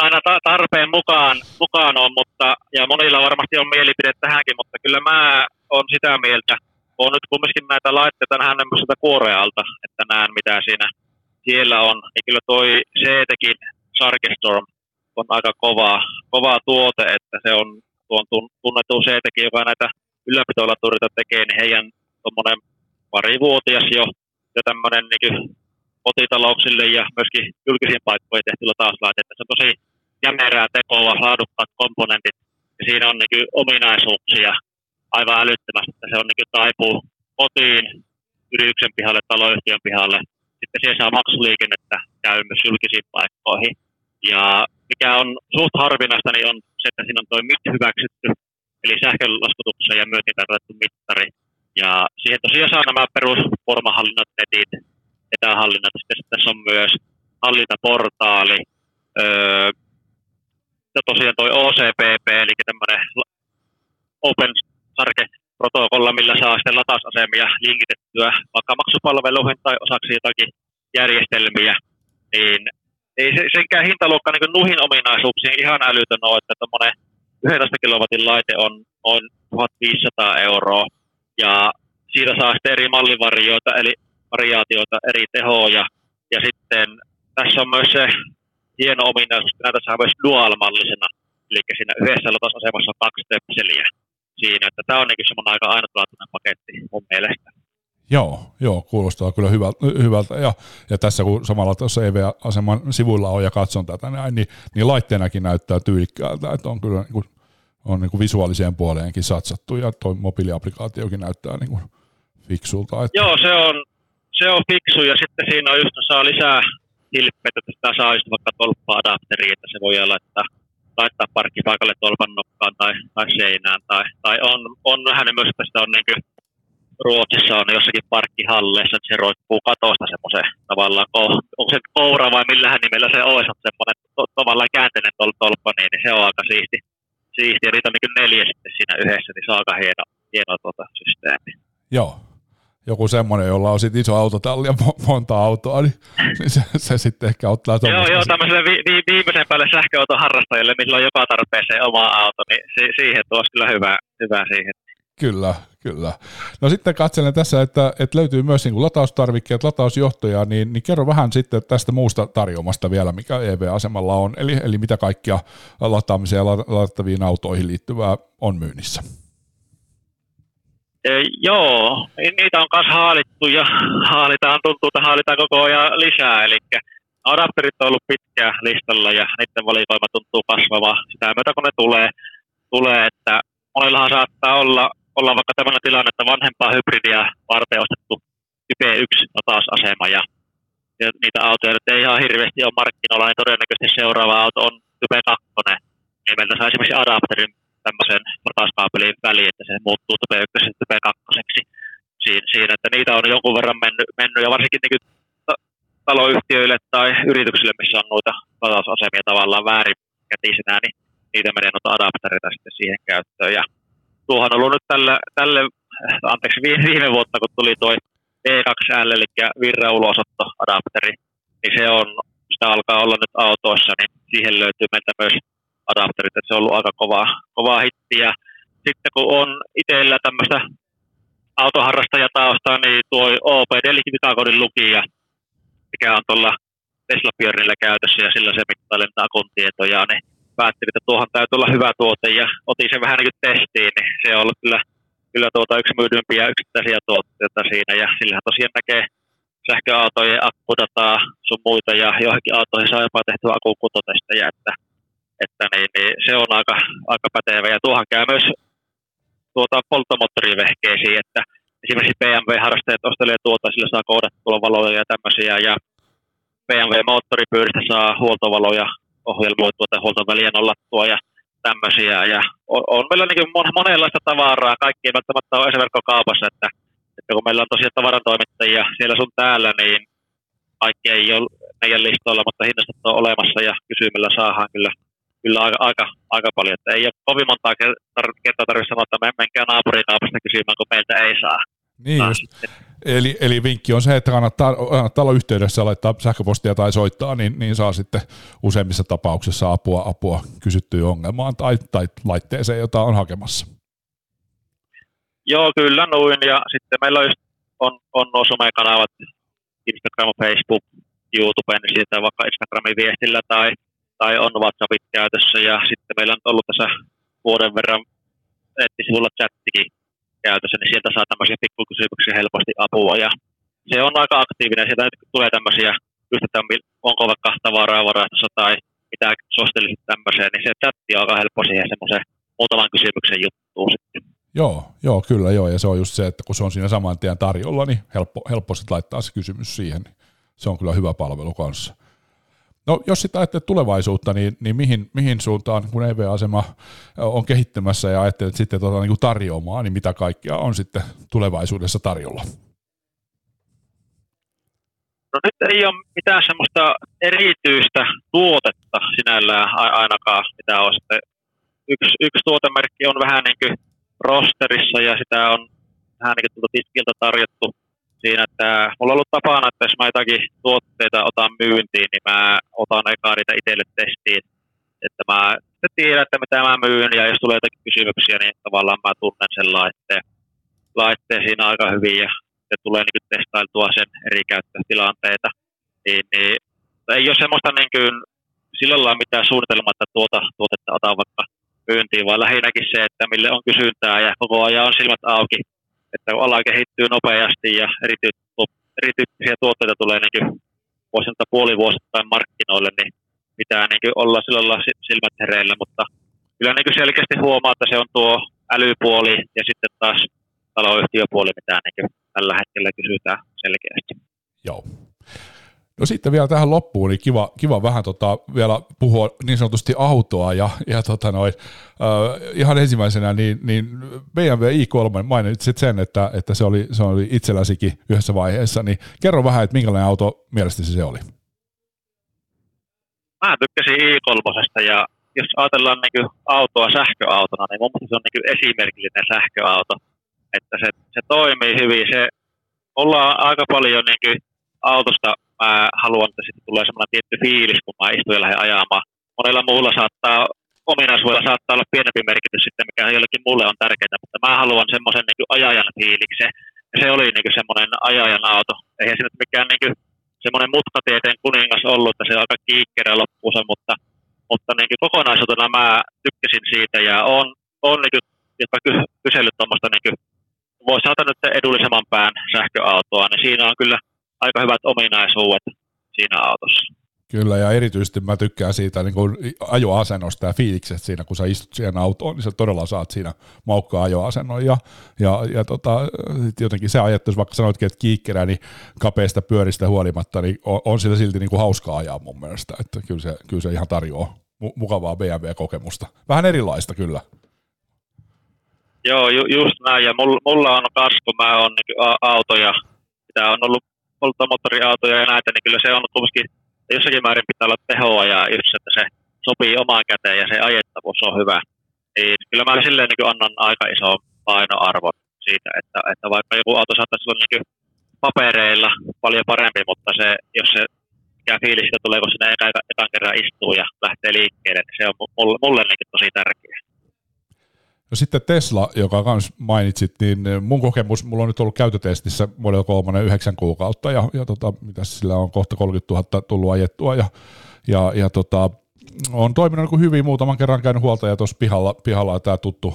aina tarpeen mukaan, mukaan on, mutta, ja monilla varmasti on mielipide tähänkin, mutta kyllä mä on sitä mieltä, on nyt kumminkin näitä laitteita nähdään sieltä kuorealta, että näen mitä siinä siellä on, niin kyllä toi C-tekin Sarkestorm on aika kova, kova tuote, että se on tuon tunnettu C-teki, joka näitä ylläpitolatureita tekee, niin heidän tuommoinen parivuotias jo, jo tämmöinen niin kotitalouksille ja myöskin julkisiin paikkoihin tehty latauslaite, että se on tosi jämerää tekoa, laadukkaat komponentit, ja siinä on niin ominaisuuksia aivan älyttömästi, että se on niin taipuu kotiin, yrityksen pihalle, taloyhtiön pihalle, sitten siellä saa maksuliikennettä käy myös julkisiin paikkoihin. Ja mikä on suht harvinaista, niin on se, että siinä on tuo MIT hyväksytty, eli sähkölaskutuksen ja myöskin tarjottu mittari. Ja siihen tosiaan saa nämä perusformahallinnat, netit, etähallinnat. Sitten tässä on myös hallintaportaali, öö, ja tosiaan tuo OCPP, eli tämmöinen Open Sarke protokolla, millä saa sitten latausasemia linkitettyä vaikka maksupalveluihin tai osaksi jotakin järjestelmiä, niin ei se, senkään hintaluokka niin nuhin ominaisuuksiin ihan älytön ole, että tuommoinen 11 kilowatin laite on noin 1500 euroa ja siitä saa sitten eri mallivarioita eli variaatioita, eri tehoja ja sitten tässä on myös se hieno ominaisuus, että näitä saa myös dual-mallisena, eli siinä yhdessä latausasemassa on kaksi töpseliä siinä, että tämä on niin semmoinen aika ainutlaatuinen paketti mun mielestä. Joo, joo, kuulostaa kyllä hyvältä. hyvältä. Ja, ja tässä kun samalla tuossa EV-aseman sivuilla on ja katson tätä näin, niin, niin laitteenakin näyttää tyylikkäältä, että on kyllä niin kuin, on niin kuin visuaaliseen puoleenkin satsattu ja tuo mobiiliaplikaatiokin näyttää niin kuin fiksulta. Että... Joo, se on, se on fiksu ja sitten siinä on just, saa lisää hilppeitä, että sitä saa just vaikka tolppa-adapteri, että se voi laittaa laittaa parkkipaikalle tolpan nokkaan tai, tai seinään. Tai, tai on, on vähän myös, että sitä on niin kuin Ruotsissa on jossakin parkkihalleissa, että se roikkuu katosta semmoisen tavallaan, onko se koura vai millähän nimellä se olisi, on semmoinen to, tavallaan käänteinen tol, tolppa, niin, niin, se on aika siisti. Siisti. Ja niitä on niin neljä sitten siinä yhdessä, niin aika hieno, hieno tuota, systeemi. Joo, joku semmoinen, jolla on sitten iso autotalli ja monta autoa, niin, *laughs* niin se, se sitten ehkä ottaa Joo, joo, tämmöiselle vi, vi, viimeisen päälle sähköauton harrastajille, millä on joka tarpeeseen oma auto, niin si, siihen tuossa kyllä hyvä, hyvä siihen. Kyllä, kyllä. No sitten katselen tässä, että, että löytyy myös niin lataustarvikkeet, latausjohtoja, niin, niin kerro vähän sitten tästä muusta tarjoamasta vielä, mikä EV-asemalla on, eli, eli mitä kaikkia lataamiseen ja latattaviin autoihin liittyvää on myynnissä. E, joo, niitä on myös haalittu ja *laughs* haalitaan, tuntuu, että haalitaan koko ajan lisää. Eli adapterit on ollut pitkään listalla ja niiden valikoima tuntuu kasvavaa sitä myötä, kun ne tulee, tulee että monillahan saattaa olla, olla vaikka tämmöinen tilanne, että vanhempaa hybridiä varten ostettu Type 1 latausasema ja, niitä autoja nyt ei ihan hirveästi ole markkinoilla, niin todennäköisesti seuraava auto on Type 2, niin meiltä saa esimerkiksi adapterin tämmöisen latauskaapelin väliin, että se muuttuu Type 1 Type 2 siinä, että niitä on jonkun verran mennyt, mennyt ja varsinkin niin taloyhtiöille tai yrityksille, missä on noita latausasemia tavallaan väärinkätisenä, niin niitä menee noita adaptereita sitten siihen käyttöön. Ja tuohan on ollut nyt tälle, tälle anteeksi, viime vuotta, kun tuli tuo E2L, eli virra niin se on, sitä alkaa olla nyt autoissa, niin siihen löytyy meiltä myös adapterit, että se on ollut aika kova, kova hitti. Ja sitten kun on itsellä tämmöistä autoharrastajataustaa, niin tuo OPD, eli vikakodin lukija, mikä on tuolla Tesla Björnillä käytössä ja sillä se mittailee akun tietoja, niin päättiin, että tuohon täytyy olla hyvä tuote ja otin sen vähän niin kuin testiin, niin se on ollut kyllä, kyllä tuota yksi myydympiä yksittäisiä tuotteita siinä ja sillähän tosiaan näkee sähköautojen akkudataa sun muita ja johonkin autoihin saa jopa tehtyä akukutotestejä, että että niin, niin se on aika, aika pätevä. Ja tuohan käy myös tuota polttomoottorivehkeisiin, että esimerkiksi BMW-harrastajat ostelee tuota, sillä saa koodattua valoja ja tämmöisiä, ja BMW-moottoripyöristä saa huoltovaloja ohjelmoitua tai huoltoväliä nollattua ja tämmöisiä. Ja on, on meillä niin monenlaista tavaraa, kaikki ei välttämättä ole esimerkiksi että, että kun meillä on tosiaan tavarantoimittajia siellä sun täällä, niin kaikki ei ole meidän listoilla, mutta hinnastot on olemassa ja kysymällä saadaan kyllä kyllä aika, aika, aika paljon. Että ei ole kovin montaa kertaa tarvitse sanoa, että me menkää naapurikaupasta kysymään, kun meiltä ei saa. Niin just. Eli, eli vinkki on se, että kannattaa, kannattaa olla yhteydessä laittaa sähköpostia tai soittaa, niin, niin saa sitten useimmissa tapauksissa apua, apua kysyttyyn ongelmaan tai, tai laitteeseen, jota on hakemassa. Joo, kyllä noin. Ja sitten meillä on, on nuo somekanavat, Instagram, Facebook, YouTube, niin siitä vaikka Instagramin viestillä tai, tai on WhatsAppit käytössä. Ja sitten meillä on ollut tässä vuoden verran nettisivulla chattikin käytössä, niin sieltä saa tämmöisiä pikkukysymyksiä helposti apua. Ja se on aika aktiivinen. Sieltä nyt tulee tämmöisiä, just että onko vaikka tavaraa varastossa tai mitä suosittelisit tämmöiseen, niin se chatti on aika helppo siihen semmoisen muutaman kysymyksen juttuun sitten. Joo, joo, kyllä joo, ja se on just se, että kun se on siinä saman tien tarjolla, niin helppo, helppo sitten laittaa se kysymys siihen, niin se on kyllä hyvä palvelu kanssa. No jos sitten ajattelet tulevaisuutta, niin, niin mihin, mihin suuntaan, kun EV-asema on kehittymässä ja ajattelet sitten tota, niin kuin tarjoamaan, niin mitä kaikkea on sitten tulevaisuudessa tarjolla? No nyt ei ole mitään semmoista erityistä tuotetta sinällään ainakaan, mitä on sitten. Yksi, yksi tuotemerkki on vähän niin kuin rosterissa ja sitä on vähän niin kuin tiskiltä tarjottu siinä, että mulla on ollut tapana, että jos mä jotakin tuotteita otan myyntiin, niin mä otan eka niitä itselle testiin. Että mä tiedän, että mitä mä myyn ja jos tulee jotakin kysymyksiä, niin tavallaan mä tunnen sen laitteen, laitteen siinä aika hyvin ja se tulee niin testailtua sen eri käyttötilanteita. Niin, niin ei ole semmoista niin kuin, sillä lailla mitään suunnitelmaa, että tuota tuotetta otan vaikka myyntiin, vaan lähinnäkin se, että mille on kysyntää ja koko ajan on silmät auki että ala kehittyy nopeasti ja erityyppisiä tuotteita tulee niin kuin vuosilta puolivuosittain markkinoille, niin pitää niin olla sillä silmät hereillä, mutta kyllä niin selkeästi huomaa, että se on tuo älypuoli ja sitten taas taloyhtiöpuoli, mitä niin tällä hetkellä kysytään selkeästi. Joo. No sitten vielä tähän loppuun, niin kiva, kiva vähän tota, vielä puhua niin sanotusti autoa ja, ja tota noin, äh, ihan ensimmäisenä niin, niin BMW i3 mainitsit sen, että, että se, oli, se oli itselläsikin yhdessä vaiheessa, niin kerro vähän, että minkälainen auto mielestäsi se oli? Mä tykkäsin i3 ja jos ajatellaan niin autoa sähköautona, niin mun mielestä se on niin esimerkillinen sähköauto, että se, se toimii hyvin. Se, ollaan aika paljon niin autosta mä haluan, että sitten tulee semmoinen tietty fiilis, kun mä istun ja lähden ajamaan. Monella muulla saattaa, ominaisuudella saattaa olla pienempi merkitys sitten, mikä jollekin mulle on tärkeää, mutta mä haluan semmoisen niin ajajan fiiliksen. Ja se oli niin semmoinen ajajan auto. Eihän se nyt mikään niin semmoinen mutkatieteen kuningas ollut, että se on aika kiikkerä loppuunsa, mutta, mutta niin kokonaisuutena mä tykkäsin siitä ja on, on niin jopa kysellyt tuommoista, niin voisi sanoa nyt edullisemman pään sähköautoa, niin siinä on kyllä aika hyvät ominaisuudet siinä autossa. Kyllä, ja erityisesti mä tykkään siitä niin kuin ajoasennosta ja fiiliksestä siinä, kun sä istut siihen autoon, niin sä todella saat siinä maukkaa ajoasennon. Ja, ja, ja tota, jotenkin se ajatus, vaikka sanoitkin, että kiikkerä, niin kapeista pyöristä huolimatta, niin on, on sillä silti niin kuin hauskaa ajaa mun mielestä. Että kyllä se, kyllä se ihan tarjoaa mukavaa BMW-kokemusta. Vähän erilaista kyllä. Joo, ju, just näin. Ja mulla, mulla on kun mä oon niin autoja, mitä on ollut polttomoottoriautoja ja näitä, niin kyllä se on kuitenkin jossakin määrin pitää olla tehoa ja just, että se sopii omaan käteen ja se ajettavuus on hyvä. Niin kyllä mä silleen niin annan aika iso painoarvo siitä, että, että vaikka joku auto saattaisi olla niin papereilla paljon parempi, mutta se, jos se mikä fiilis tulee, kun sinne ekan, ekan kerran istuu ja lähtee liikkeelle, niin se on mulle, mulle niin tosi tärkeää. No sitten Tesla, joka kans mainitsit, niin mun kokemus, mulla on nyt ollut käytötestissä Model 3 yhdeksän kuukautta ja, ja tota, mitä sillä on kohta 30 000 tullut ajettua ja, ja, ja tota, on toiminut niin hyvin, muutaman kerran käynyt huoltaja tuossa pihalla, pihalla tämä tuttu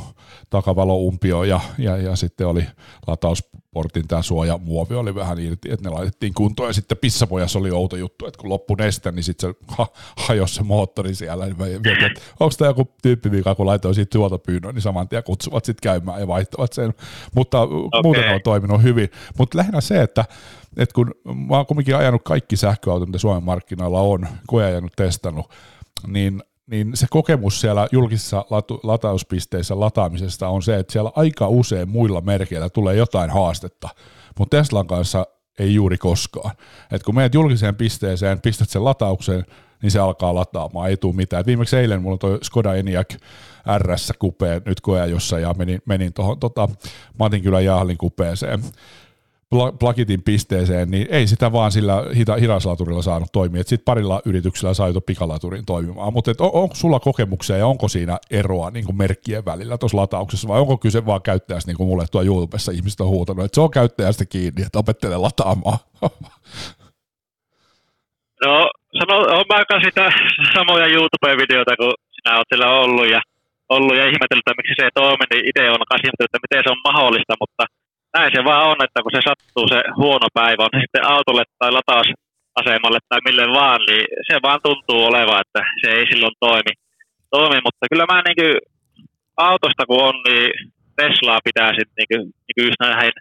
takavaloumpio ja, ja, ja, sitten oli latausportin tämä suojamuovi oli vähän irti, että ne laitettiin kuntoon. Ja sitten pissapojassa oli outo juttu, että kun loppu neste, niin sitten se ha, hajosi se moottori siellä, niin mietin, että onko tämä joku tyyppi, mikä kun laitoin siitä tuotopyynnön, niin saman tien kutsuvat sitten käymään ja vaihtavat sen, mutta okay. muuten on toiminut hyvin, mutta lähinnä se, että että kun mä oon kumminkin ajanut kaikki sähköautot, mitä Suomen markkinoilla on, kun ajanut testannut, niin, niin se kokemus siellä julkisissa latauspisteissä lataamisesta on se, että siellä aika usein muilla merkeillä tulee jotain haastetta, mutta Teslan kanssa ei juuri koskaan. Et kun menet julkiseen pisteeseen, pistät sen lataukseen, niin se alkaa lataamaan, ei tule mitään. Et viimeksi eilen mulla toi Skoda Enyaq RS kupeen nyt koeajossa ja menin, menin tuohon tota, Matinkylän Jahlin kupeeseen plakitin pisteeseen, niin ei sitä vaan sillä hita, hidaslaturilla saanut toimia. Sitten parilla yrityksellä sai jo pikalaturin toimimaan. Mutta on, onko sulla kokemuksia ja onko siinä eroa niin kuin merkkien välillä tuossa latauksessa vai onko kyse vaan käyttäjästä, niin kuin mulle tuo YouTubessa ihmiset on huutanut, että se on käyttäjästä kiinni, että opettelee lataamaan? *laughs* No, sano, on aika sitä samoja YouTube-videoita, kun sinä olet siellä ollut ja, ollut ja ihmetellyt, miksi se ei toimi, niin itse on ihmetellyt, että miten se on mahdollista, mutta näin se vaan on, että kun se sattuu se huono päivä, on sitten autolle tai latausasemalle tai mille vaan, niin se vaan tuntuu olevan, että se ei silloin toimi. toimi mutta kyllä mä niin kuin, autosta kun on, niin Teslaa pitää sitten niin kuin, niin kuin näihin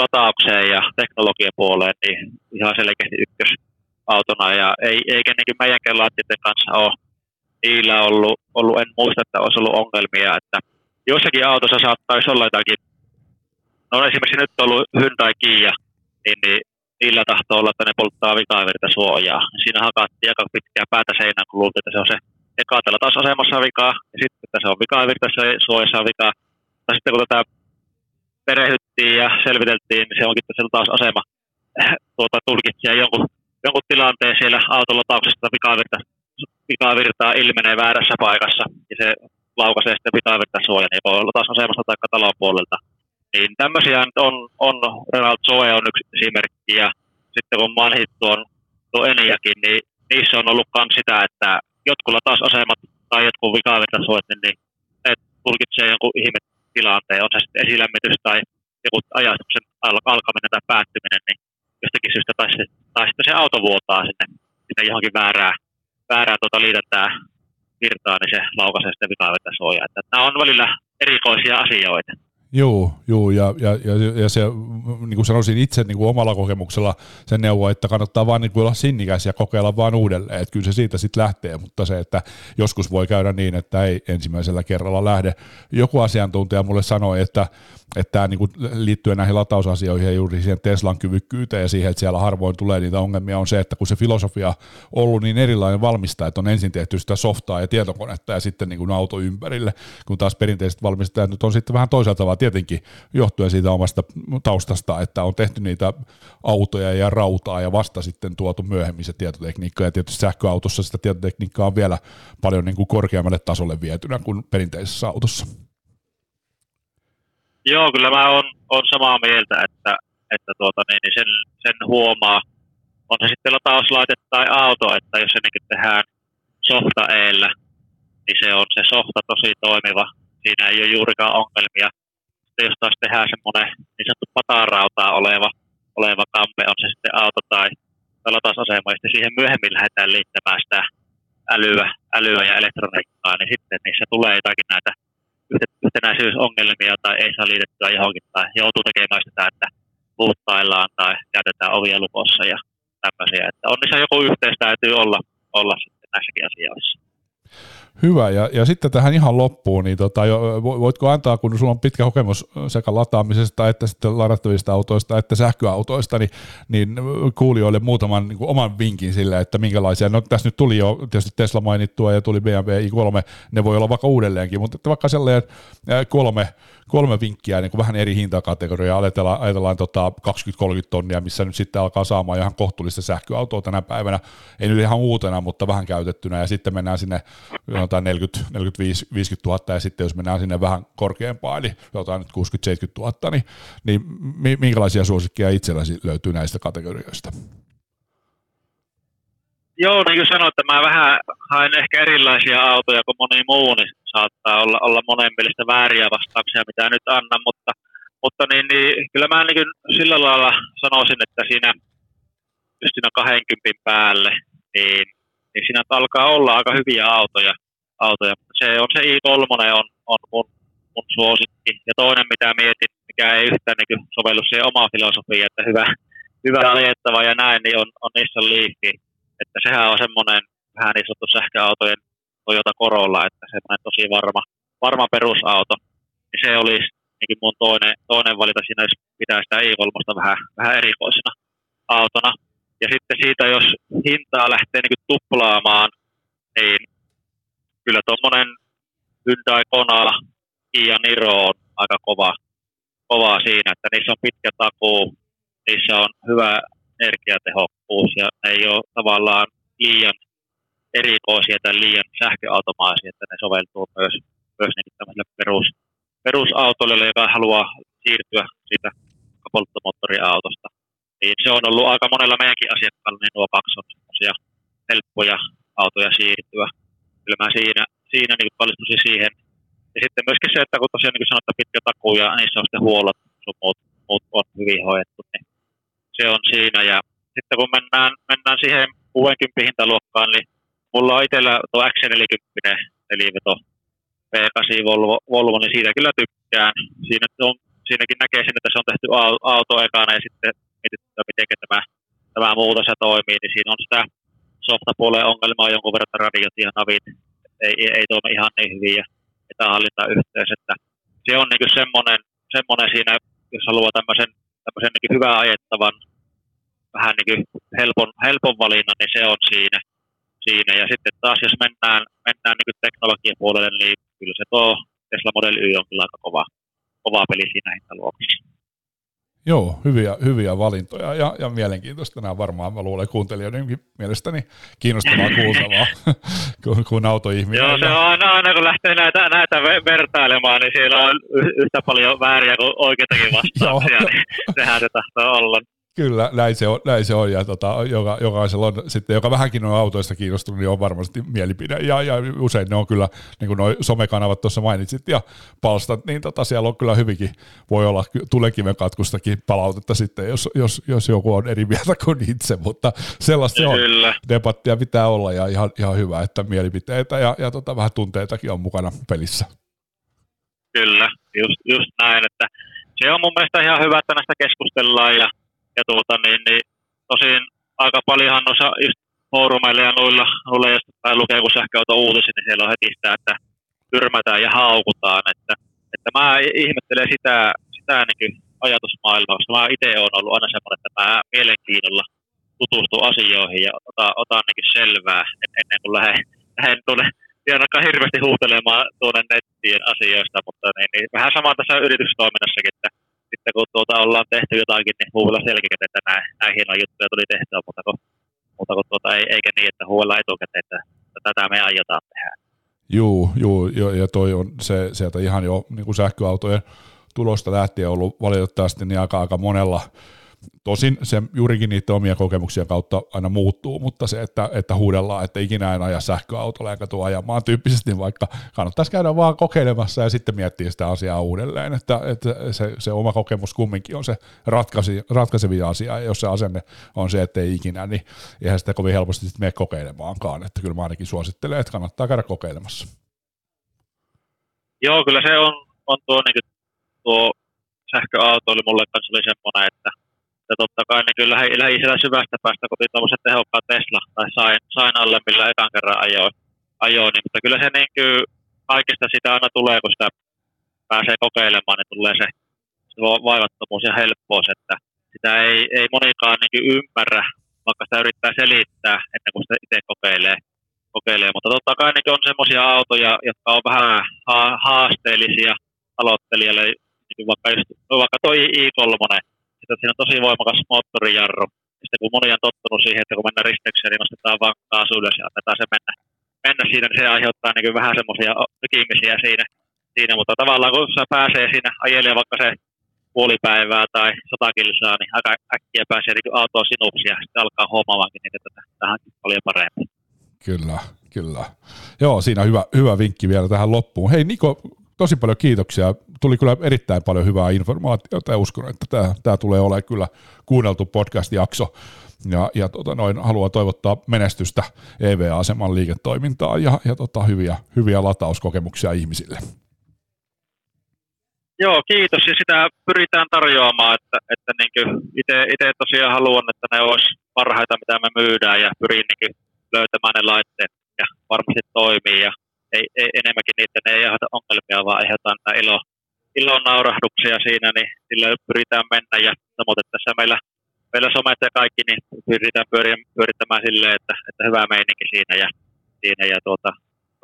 lataukseen ja teknologiapuoleen, niin ihan selkeästi ykkösautona. Ja ei, eikä niin kuin meidänkään laitteiden kanssa ole niillä ollut, ollut, en muista, että olisi ollut ongelmia, että jossakin autossa saattaisi olla jotakin No esimerkiksi nyt on ollut Hyundai Kia, niin, niin niillä tahtoo olla, että ne polttaa vikavirta suojaa. Siinä hakattiin aika pitkää päätä seinään, kun luultiin, että se on se eka tällä taas asemassa vikaa, ja sitten, että se on se suojassa vikaa. Tai sitten kun tätä perehdyttiin ja selviteltiin, niin se onkin tässä taas asema *clears throat* tuota, tulkitsee jonkun, jonkun tilanteen siellä auton latauksesta vikavirta, vikavirtaa ilmenee väärässä paikassa, ja se laukaisee sitten vikavirta suoja, niin voi olla taas asemasta tai talon puolelta niin tämmöisiä on, on Renald Zoe on yksi esimerkki ja sitten kun mainit tuon, tuon Eniakin, niin niissä on ollut myös sitä, että jotkulla taas asemat tai jotkut vikavetäsuojat, niin, ne tulkitsee jonkun ihmetilanteen, on se sitten esilämmitys tai joku ajatuksen alkaminen tai päättyminen, niin jostakin syystä tai, tai sitten se auto vuotaa sinne, sinne johonkin väärää, väärää tuota liitäntää virtaa, niin se laukaisee sitten vikavetäsuojaa. Että nämä on välillä erikoisia asioita. Joo, joo ja, ja, ja, ja se, niin kuin sanoisin itse niin kuin omalla kokemuksella sen neuvo, että kannattaa vaan niin kuin olla sinnikäs ja kokeilla vaan uudelleen, että kyllä se siitä sitten lähtee, mutta se, että joskus voi käydä niin, että ei ensimmäisellä kerralla lähde. Joku asiantuntija mulle sanoi, että että tämä niin liittyen näihin latausasioihin ja juuri siihen Teslan kyvykkyyteen ja siihen, että siellä harvoin tulee niitä ongelmia, on se, että kun se filosofia on ollut niin erilainen valmistaa, että on ensin tehty sitä softaa ja tietokonetta ja sitten niin kuin auto ympärille, kun taas perinteiset valmistajat nyt on sitten vähän toisaalta tavalla tietenkin johtuen siitä omasta taustasta, että on tehty niitä autoja ja rautaa ja vasta sitten tuotu myöhemmin se tietotekniikka ja tietysti sähköautossa sitä tietotekniikkaa on vielä paljon niin kuin korkeammalle tasolle vietynä kuin perinteisessä autossa. Joo, kyllä mä oon, oon samaa mieltä, että, että tuota, niin, niin sen, sen huomaa. On se sitten latauslaite tai auto, että jos se niin tehdään softa eellä, niin se on se softa tosi toimiva. Siinä ei ole juurikaan ongelmia. Sitten jos taas tehdään semmoinen niin sanottu patarautaa oleva, oleva kampe, on se sitten auto tai, tai latausasema, ja sitten siihen myöhemmin lähdetään liittämään sitä älyä, älyä ja elektroniikkaa, niin sitten niissä tulee jotakin näitä yhtenäisyysongelmia tai ei saa liitettyä johonkin tai joutuu tekemään sitä, että luuttaillaan tai käytetään ovia lukossa ja tämmöisiä. Että on niissä joku yhteys täytyy olla, olla sitten näissäkin asioissa. Hyvä, ja, ja sitten tähän ihan loppuun, niin tota, voitko antaa, kun sulla on pitkä kokemus sekä lataamisesta että sitten ladattavista autoista että sähköautoista, niin, niin kuulijoille muutaman niin kuin oman vinkin sille, että minkälaisia, no tässä nyt tuli jo tietysti Tesla mainittua ja tuli BMW i3, ne voi olla vaikka uudelleenkin, mutta että vaikka sellainen kolme, kolme vinkkiä niin kuin vähän eri hintakategoriaa, ajatellaan, ajatellaan tota 20-30 tonnia, missä nyt sitten alkaa saamaan ihan kohtuullista sähköautoa tänä päivänä, ei nyt ihan uutena, mutta vähän käytettynä, ja sitten mennään sinne jotain 40, 45, 50 000, ja sitten jos mennään sinne vähän korkeampaan, eli jotain nyt 60 70 000, niin, niin minkälaisia suosikkia itselläsi löytyy näistä kategorioista? Joo, niin kuin sanoin, että mä vähän haen ehkä erilaisia autoja kuin moni muu, niin saattaa olla, olla monen mielestä vääriä vastauksia, mitä nyt annan, mutta, mutta niin, niin, kyllä mä niin sillä lailla sanoisin, että siinä just siinä 20 päälle, niin, niin siinä alkaa olla aika hyviä autoja. Autoja. Se on se i3 on, on mun, mun suosikki. Ja toinen, mitä mietin, mikä ei yhtään niin sovellu siihen omaan filosofiaan, että hyvä, hyvä ajettava ja näin, niin on, on Nissan Leaf. Että sehän on semmoinen vähän niin sanottu sähköautojen Toyota Corolla, että semmoinen tosi varma, varma perusauto. Niin se olisi niin mun toinen, toinen valita siinä, jos pitää sitä i3 vähän, vähän erikoisena autona. Ja sitten siitä, jos hintaa lähtee niin tuplaamaan, niin kyllä tuommoinen Hyundai Kona, Kia Niro on aika kova, kova siinä, että niissä on pitkä takuu, niissä on hyvä energiatehokkuus ja ne ei ole tavallaan liian erikoisia tai liian sähköautomaisia, että ne soveltuu myös, myös niin tämmöiselle perus, perusautoille, joka haluaa siirtyä siitä polttomoottoriautosta. Niin se on ollut aika monella meidänkin asiakkaalla, niin nuo kaksi on helppoja autoja siirtyä. Kyllä mä siinä, siinä niin kallistuisin siihen. Ja sitten myöskin se, että kun tosiaan niin sanotaan pitkä takuu ja niissä on sitten huollot, sun muut, muut on hyvin hoidettu, niin se on siinä. Ja sitten kun mennään, mennään siihen 60 hintaluokkaan, niin mulla on itsellä tuo X40 eli veto V8 Volvo, Volvo, niin siitä kyllä tykkään. Siinä on, siinäkin näkee sen, että se on tehty auto ekana ja sitten mietitty, miten tämä, tämä muutos toimii, niin siinä on sitä softapuolen ongelmaa jonkun verran radiot ja navit ei, ei, ei toimi ihan niin hyvin ja etähallintayhteys, että se on niin semmoinen, semmoinen siinä, jos haluaa tämmöisen, tämmöisen niin hyvää ajettavan, vähän niin helpon, helpon valinnan, niin se on siinä. siinä. Ja sitten taas, jos mennään, mennään niin teknologian puolelle, niin kyllä se tuo Tesla Model Y on kyllä aika kova, kova peli siinä hintaluokassa. Joo, hyviä, hyviä valintoja ja, ja mielenkiintoista nämä varmaan, mä luulen kuuntelijoidenkin mielestäni kiinnostavaa kuultavaa *laughs* kuin, kuin autoihminen. Joo, se on aina, aina kun lähtee näitä, näitä vertailemaan, niin siellä on yhtä paljon vääriä kuin oikeitakin *laughs* vastauksia, niin sehän se tahtoo olla. Kyllä, näin se on, näin se on ja tota, joka, jokaisella on sitten, joka vähänkin on autoista kiinnostunut, niin on varmasti mielipide ja, ja usein ne on kyllä, niin kuin nuo somekanavat tuossa mainitsit ja palstat, niin tota, siellä on kyllä hyvinkin, voi olla tulekiven katkustakin palautetta sitten, jos, jos, jos joku on eri mieltä kuin itse, mutta sellaista se on. Kyllä. Debattia pitää olla ja ihan, ihan hyvä, että mielipiteitä ja, ja tota, vähän tunteitakin on mukana pelissä. Kyllä, just, just näin, että se on mun mielestä ihan hyvä, että näistä keskustellaan ja ja tuota, niin, niin tosin aika paljonhan noissa just foorumeilla ja noilla, noilla jos tai lukee kun sähköauto uutisia, niin siellä on heti sitä, että tyrmätään ja haukutaan. Että, että mä ihmettelen sitä, sitä niin ajatusmaailmaa, koska mä itse olen ollut aina semmoinen, että mä mielenkiinnolla tutustun asioihin ja otan, otan niin selvää ennen kuin lähden, lähden tuonne ja ainakaan hirveästi huutelemaan tuonne nettien asioista, mutta niin, niin vähän sama tässä yritystoiminnassakin, että sitten kun tuota ollaan tehty jotakin, niin huuvilla selkeä, että nämä, nämä hienoja juttuja tuli tehtyä, mutta kun, mutta kun tuota, ei, eikä niin, että huuvilla etukäteen, että, että tätä me aiotaan tehdä. Juu, juu, ja toi on se, sieltä ihan jo niin kuin sähköautojen tulosta lähtien ollut valitettavasti niin aika, aika monella Tosin se juurikin niiden omia kokemuksia kautta aina muuttuu, mutta se, että, että huudellaan, että ikinä en aja sähköautolla eikä tuo ajamaan tyyppisesti, vaikka kannattaisi käydä vaan kokeilemassa ja sitten miettiä sitä asiaa uudelleen, että, että se, se oma kokemus kumminkin on se ratkaisi, ratkaisevi asia, ja jos se asenne on se, että ei ikinä, niin eihän sitä kovin helposti sitten mene kokeilemaankaan, että kyllä mä ainakin suosittelen, että kannattaa käydä kokeilemassa. Joo, kyllä se on, on tuo, niin kuin, tuo sähköauto oli mulle kanssa oli semmoinen, että ja totta kai niin kyllä lähi, lähi siellä syvästä päästä kotiin tuommoisen tehokkaan Tesla, tai sain, sain alle, millä ekan kerran ajoin, ajoin niin, mutta kyllä se niin kuin, kaikesta sitä aina tulee, kun sitä pääsee kokeilemaan, niin tulee se, se vaivattomuus ja helppous, että sitä ei, ei monikaan niin ymmärrä, vaikka sitä yrittää selittää ennen kuin sitä itse kokeilee. kokeilee. Mutta totta kai niin on semmoisia autoja, jotka on vähän haasteellisia aloittelijalle, niin vaikka, just, vaikka toi i3, että siinä on tosi voimakas moottorijarru. Ja sitten kun moni on tottunut siihen, että kun mennään risteykseen, niin nostetaan vaan kaasu ylös ja annetaan se mennä, mennä siinä, niin se aiheuttaa niin vähän semmoisia nykimisiä siinä, siinä. Mutta tavallaan kun se pääsee siinä ajelemaan vaikka se puolipäivää tai sata kilsaa, niin aika äkkiä pääsee niin autoon sinuksi ja sitten alkaa huomaavaankin että tähän paljon parempi. Kyllä, kyllä. Joo, siinä hyvä, hyvä vinkki vielä tähän loppuun. Hei Niko, tosi paljon kiitoksia. Tuli kyllä erittäin paljon hyvää informaatiota ja uskon, että tämä, tämä tulee olemaan kyllä kuunneltu podcast-jakso. Ja, ja tota, noin, haluan toivottaa menestystä EV-aseman liiketoimintaan ja, ja tota, hyviä, hyviä latauskokemuksia ihmisille. Joo, kiitos. Ja sitä pyritään tarjoamaan, että, että niin itse tosiaan haluan, että ne olisi parhaita, mitä me myydään ja pyrin niin löytämään ne laitteet ja varmasti toimii. Ja ei, ei, enemmänkin niitä ne ei aiheuta ongelmia, vaan aiheutetaan näitä ilo, ilon naurahduksia siinä, niin sillä pyritään mennä. Ja samoin tässä meillä, meillä somet ja kaikki, niin pyritään pyörittämään silleen, että, että hyvä meininki siinä ja, siinä ja tuota,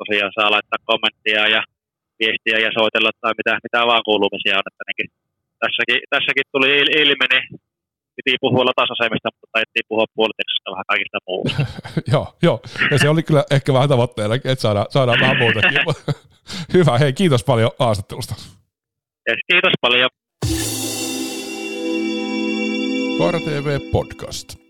tosiaan saa laittaa kommenttia ja viestiä ja soitella tai mitä, mitä vaan kuulumisia on. Että nekin, tässäkin, tässäkin tuli ilmi, niin piti puhua latausasemista, mutta taidettiin puhua puoliteknisestä vähän kaikista muusta. *laughs* joo, joo, ja se oli kyllä ehkä vähän tavoitteena, että saadaan, saadaan vähän muutakin. *laughs* Hyvä, hei kiitos paljon haastattelusta. Yes, kiitos paljon. Koira TV Podcast.